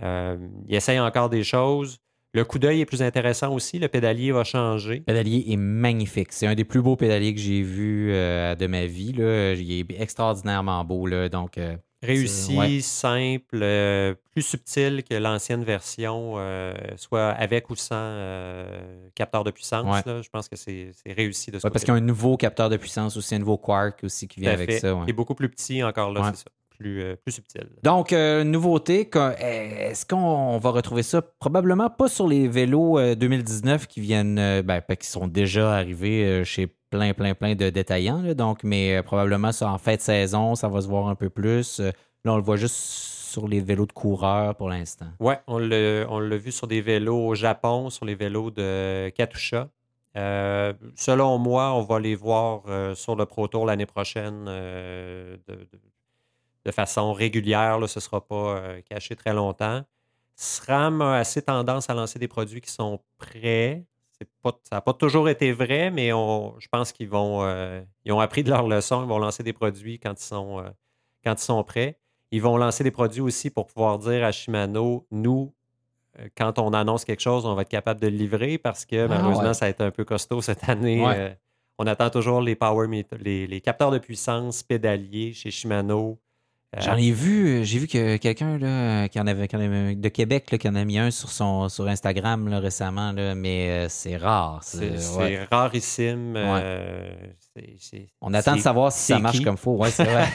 S2: il essaye encore des choses. Le coup d'œil est plus intéressant aussi. Le pédalier va changer. Le
S1: pédalier est magnifique. C'est un des plus beaux pédaliers que j'ai vu de ma vie. Là. Il est extraordinairement beau. Là. Donc,
S2: Réussi, simple, euh, plus subtil que l'ancienne version, euh, soit avec ou sans euh, capteur de puissance. je pense que c'est réussi de ce
S1: Parce qu'il y a un nouveau capteur de puissance aussi, un nouveau Quark aussi qui vient avec ça.
S2: Il est beaucoup plus petit encore là, c'est ça. Plus, plus, subtil.
S1: Donc, nouveauté, est-ce qu'on va retrouver ça? Probablement pas sur les vélos 2019 qui viennent, ben, qui sont déjà arrivés chez plein, plein, plein de détaillants. donc, mais euh, probablement ça, en fin de saison, ça va se voir un peu plus. Euh, là, on le voit juste sur les vélos de coureurs pour l'instant.
S2: Oui, on l'a vu sur des vélos au Japon, sur les vélos de Katusha. Euh, selon moi, on va les voir sur le Pro Tour l'année prochaine de, façon régulière. Là, ce ne sera pas caché très longtemps. SRAM a assez tendance à lancer des produits qui sont prêts ça n'a pas toujours été vrai, mais je pense qu'ils vont euh, ils ont appris de leur leçon. Ils vont lancer des produits quand ils sont, euh, quand ils sont prêts. Ils vont lancer des produits aussi pour pouvoir dire à Shimano, nous, euh, quand on annonce quelque chose, on va être capable de le livrer parce que ah, malheureusement, ça a été un peu costaud cette année. on attend toujours les power les, les, capteurs de puissance pédaliers chez Shimano.
S1: Euh, J'en ai vu, euh, j'ai vu que quelqu'un là, qui en avait, de Québec là, qui en a mis un sur son sur Instagram là, récemment, là, mais euh, c'est rare.
S2: C'est rarissime.
S1: On attend de savoir si ça marche comme il faut. Ouais, c'est vrai. [laughs]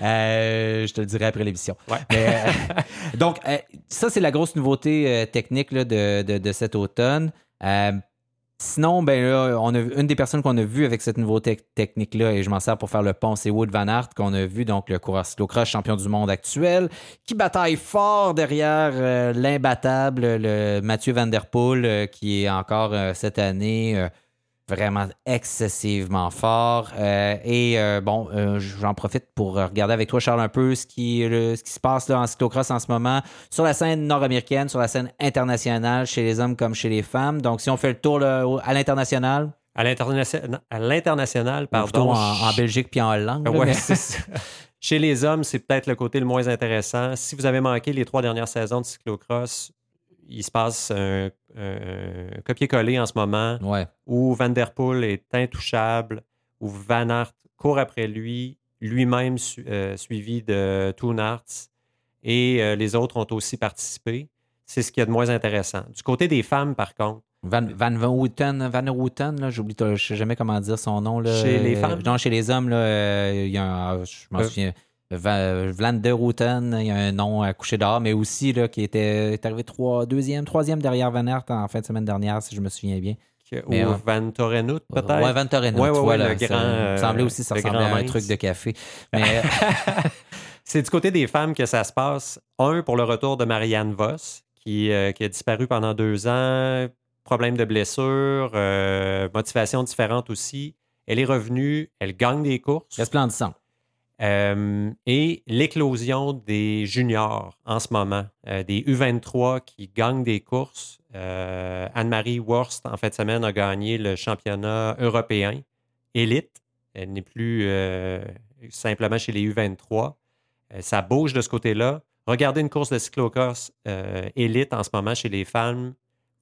S1: [laughs] je te le dirai après l'émission. [laughs] donc, ça, c'est la grosse nouveauté technique de, de, de, cet automne. Sinon, ben là, une des personnes qu'on a vues avec cette nouveauté technique-là, et je m'en sers pour faire le pont, c'est Wood Van Aert, qu'on a vu, donc le coureur cyclocross champion du monde actuel, qui bataille fort derrière euh, l'imbattable, le Mathieu Van Der Poel, euh, qui est encore euh, cette année vraiment excessivement fort. Euh, et euh, bon, euh, j'en profite pour regarder avec toi, Charles, un peu ce qui, ce qui se passe là, en cyclocross en ce moment sur la scène nord-américaine, sur la scène internationale, chez les hommes comme chez les femmes. Donc, si on fait le tour à l'international?
S2: À l'international, pardon.
S1: En, en, Belgique puis en Hollande. [laughs]
S2: Chez les hommes, c'est peut-être le côté le moins intéressant. Si vous avez manqué les trois dernières saisons de cyclocross, il se passe un, copier-coller en ce moment où Van Der Poel est intouchable, où Van Aert court après lui, lui-même euh, suivi de Toon Arts, et euh, les autres ont aussi participé. C'est ce qui est de moins intéressant. Du côté des femmes, par contre,
S1: Van, Van Houten, Van Houten, j'oublie, je ne sais jamais comment dire son nom. Là,
S2: chez les femmes?
S1: Non, chez les hommes, là, euh, il y a un, je m'en souviens, Vlan der Routen, il y a un nom à coucher d'or, mais aussi là, qui était est arrivé trois, deuxième, troisième derrière Van Aert en fin de semaine dernière, si je me souviens bien.
S2: Ou euh, Van Torenut, peut-être?
S1: Oui, Van Torenut. Ouais, ouais, le grand, ça, semblait aussi ça ressemblait à un truc de café. [laughs] Mais...
S2: C'est du côté des femmes que ça se passe. Un, pour le retour de Marianne Voss, qui, euh, qui a disparu pendant deux ans, problème de blessure, euh, motivation différente aussi. Elle est revenue, elle gagne des courses.
S1: Resplendissant.
S2: Euh, et l'éclosion des juniors en ce moment, euh, des U23 qui gagnent des courses. Euh, Anne-Marie Worst, en fin de semaine, a gagné le championnat européen élite. Elle n'est plus simplement chez les U23. ça bouge de ce côté-là. Regardez une course de cyclocross élite en ce moment chez les femmes.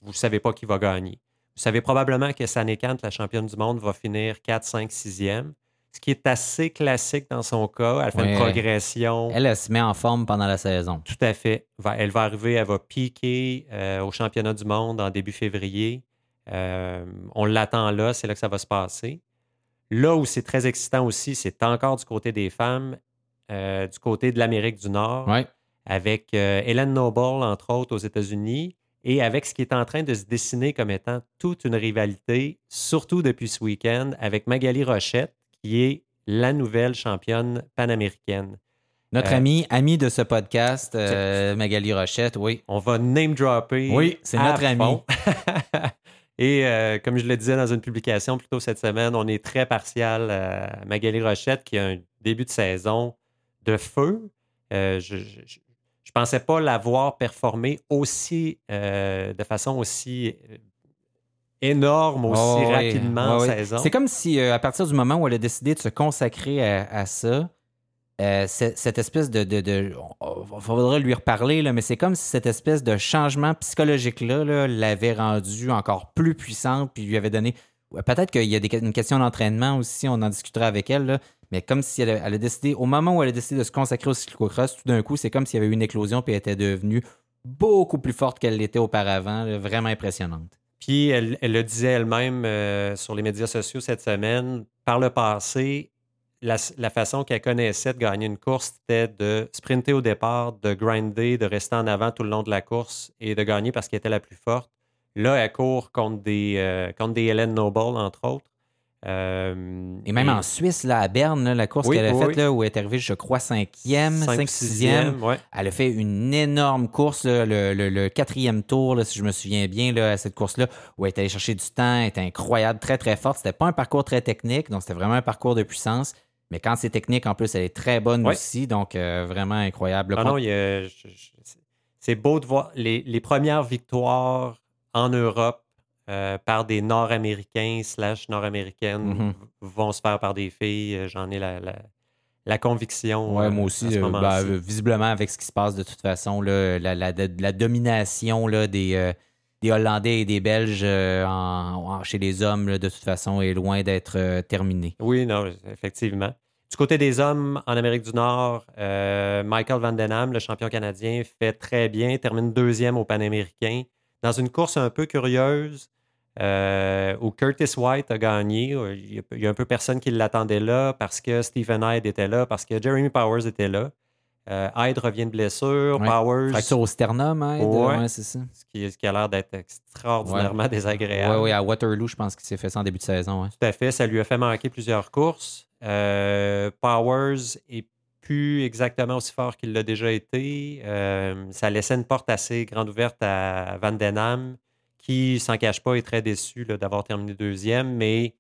S2: Vous ne savez pas qui va gagner. Vous savez probablement que Sané Kant, la championne du monde, va finir 4, 5, 6e ce qui est assez classique dans son cas. Elle fait une progression.
S1: Elle, se met en forme pendant la saison.
S2: Tout à fait. Elle va arriver, elle va piquer euh, au championnat du monde en début février. Euh, on l'attend là, c'est là que ça va se passer. Là où c'est très excitant aussi, c'est encore du côté des femmes, euh, du côté de l'Amérique du Nord, avec Hélène Noble, entre autres, aux États-Unis, et avec ce qui est en train de se dessiner comme étant toute une rivalité, surtout depuis ce week-end, avec Magali Rochette, qui est la nouvelle championne panaméricaine.
S1: Notre
S2: Euh,
S1: ami, ami de ce podcast, euh, Magali Rochette, oui.
S2: On va name dropper.
S1: Oui, c'est notre ami. [laughs]
S2: Et euh, comme je le disais dans une publication plus tôt cette semaine, on est très partial à Magali Rochette qui a un début de saison de feu. Euh, je, je, je- pensais pas l'avoir performé aussi euh, de façon aussi énorme, aussi
S1: Oh, oui.
S2: rapidement saison.
S1: C'est comme si, euh, à partir du moment où elle a décidé de se consacrer à, à ça, euh, cette espèce de. de, de il faudra lui reparler, là, mais c'est comme si cette espèce de changement psychologique-là là, l'avait rendue encore plus puissante, puis lui avait donné. ouais, Peut-être qu'il y a des, une question d'entraînement aussi, on en discutera avec elle, là, mais comme si elle, a- elle a décidé, au moment où elle a décidé de se consacrer au cyclocross, tout d'un coup, c'est comme s'il y avait eu une éclosion, puis elle était devenue beaucoup plus forte qu'elle l'était auparavant, là, vraiment impressionnante.
S2: Puis elle, le disait elle-même euh, sur les médias sociaux cette semaine. Par le passé, la, façon qu'elle connaissait de gagner une course, c'était de sprinter au départ, de grinder, de rester en avant tout le long de la course et de gagner parce qu'elle était la plus forte. Là, elle court contre des, euh, contre des Helen Noble, entre autres. Euh,
S1: Et même en Suisse, là, à Berne, là, la course
S2: Oui,
S1: qu'elle a
S2: oui,
S1: faite,
S2: oui.
S1: où elle est arrivée, je crois, cinquième,
S2: cinq,
S1: cinq,
S2: sixième,
S1: sixième.
S2: ouais.
S1: Elle a fait une énorme course, là, le, le- le quatrième tour, si je me souviens bien, là, à cette course-là, où elle est allée chercher du temps, elle était incroyable, très, très forte. C'était pas un parcours très technique, donc c'était vraiment un parcours de puissance. Mais quand c'est technique, en plus, elle est très bonne aussi, donc euh, vraiment incroyable.
S2: Ah non, a- c'est beau de voir les, les premières victoires en Europe euh, par des Nord-Américains slash Nord-Américaines
S1: Mhm.
S2: v- vont se faire par des filles. Euh, J'en ai la, la, la conviction.
S1: Ouais,
S2: euh,
S1: moi aussi, euh, bah, euh, visiblement, avec ce qui se passe de toute façon, là, la, domination là, des, des Hollandais et des Belges en- en- chez les hommes, là, de toute façon, est loin d'être terminée.
S2: Oui, non, effectivement. Du côté des hommes en Amérique du Nord, Michael Van Den Ham, le champion canadien, fait très bien, termine deuxième au Panaméricain. Dans une course un peu curieuse, euh, où Curtis White a gagné. Il y a- un peu personne qui l'attendait là parce que Stephen Hyde était là, parce que Jeremy Powers était là. Euh, Hyde revient de blessure.
S1: Ouais.
S2: Powers,
S1: Fracture au sternum, hein, Ed?
S2: Ouais.
S1: Ouais, c'est ça.
S2: ce qui, ce qui a l'air d'être extraordinairement désagréable.
S1: Oui, oui, à Waterloo, je pense qu'il s'est fait ça en début de saison. ouais.
S2: Tout à fait. Ça lui a fait manquer plusieurs courses. Euh, Powers est plus exactement aussi fort qu'il l'a déjà été. Euh, ça laissait une porte assez grande ouverte à Van Den Ham, qui, s'en cache pas, est très déçu d'avoir terminé deuxième. Mais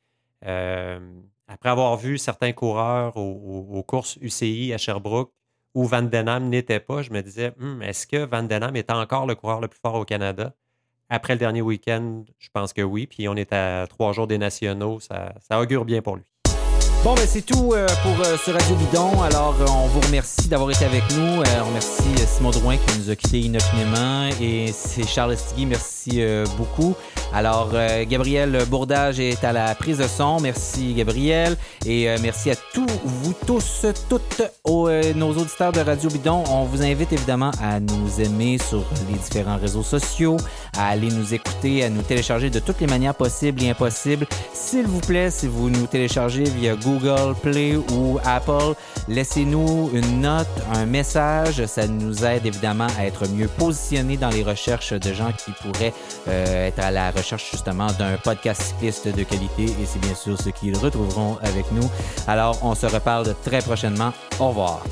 S2: euh, après avoir vu certains coureurs aux, courses UCI à Sherbrooke, où Van Den Ham n'était pas, je me disais, Hum, est-ce que Van Den Ham est encore le coureur le plus fort au Canada? Après le dernier week-end, je pense que oui. Puis on est à trois jours des nationaux. Ça augure bien pour lui.
S1: Bon, ben c'est tout euh, pour euh, ce Radio Bidon. Alors, euh, on vous remercie d'avoir été avec nous. Euh, on remercie euh, Simon Drouin qui nous a quittés inopinément. Et c'est Charles Estigui. Merci euh, beaucoup. Alors, Gabriel Bourdage est à la prise de son. Merci, Gabriel. Et merci à tous, vous tous, toutes, aux, nos auditeurs de Radio Bidon. On vous invite évidemment à nous aimer sur les différents réseaux sociaux, à aller nous écouter, à nous télécharger de toutes les manières possibles et impossibles. S'il vous plaît, si vous nous téléchargez via Google Play ou Apple, laissez-nous une note, un message. Ça nous aide évidemment à être mieux positionnés dans les recherches de gens qui pourraient euh, être à la recherche justement d'un podcast cycliste de qualité. Et c'est bien sûr ce qu'ils retrouveront avec nous. Alors, on se reparle très prochainement. Au revoir.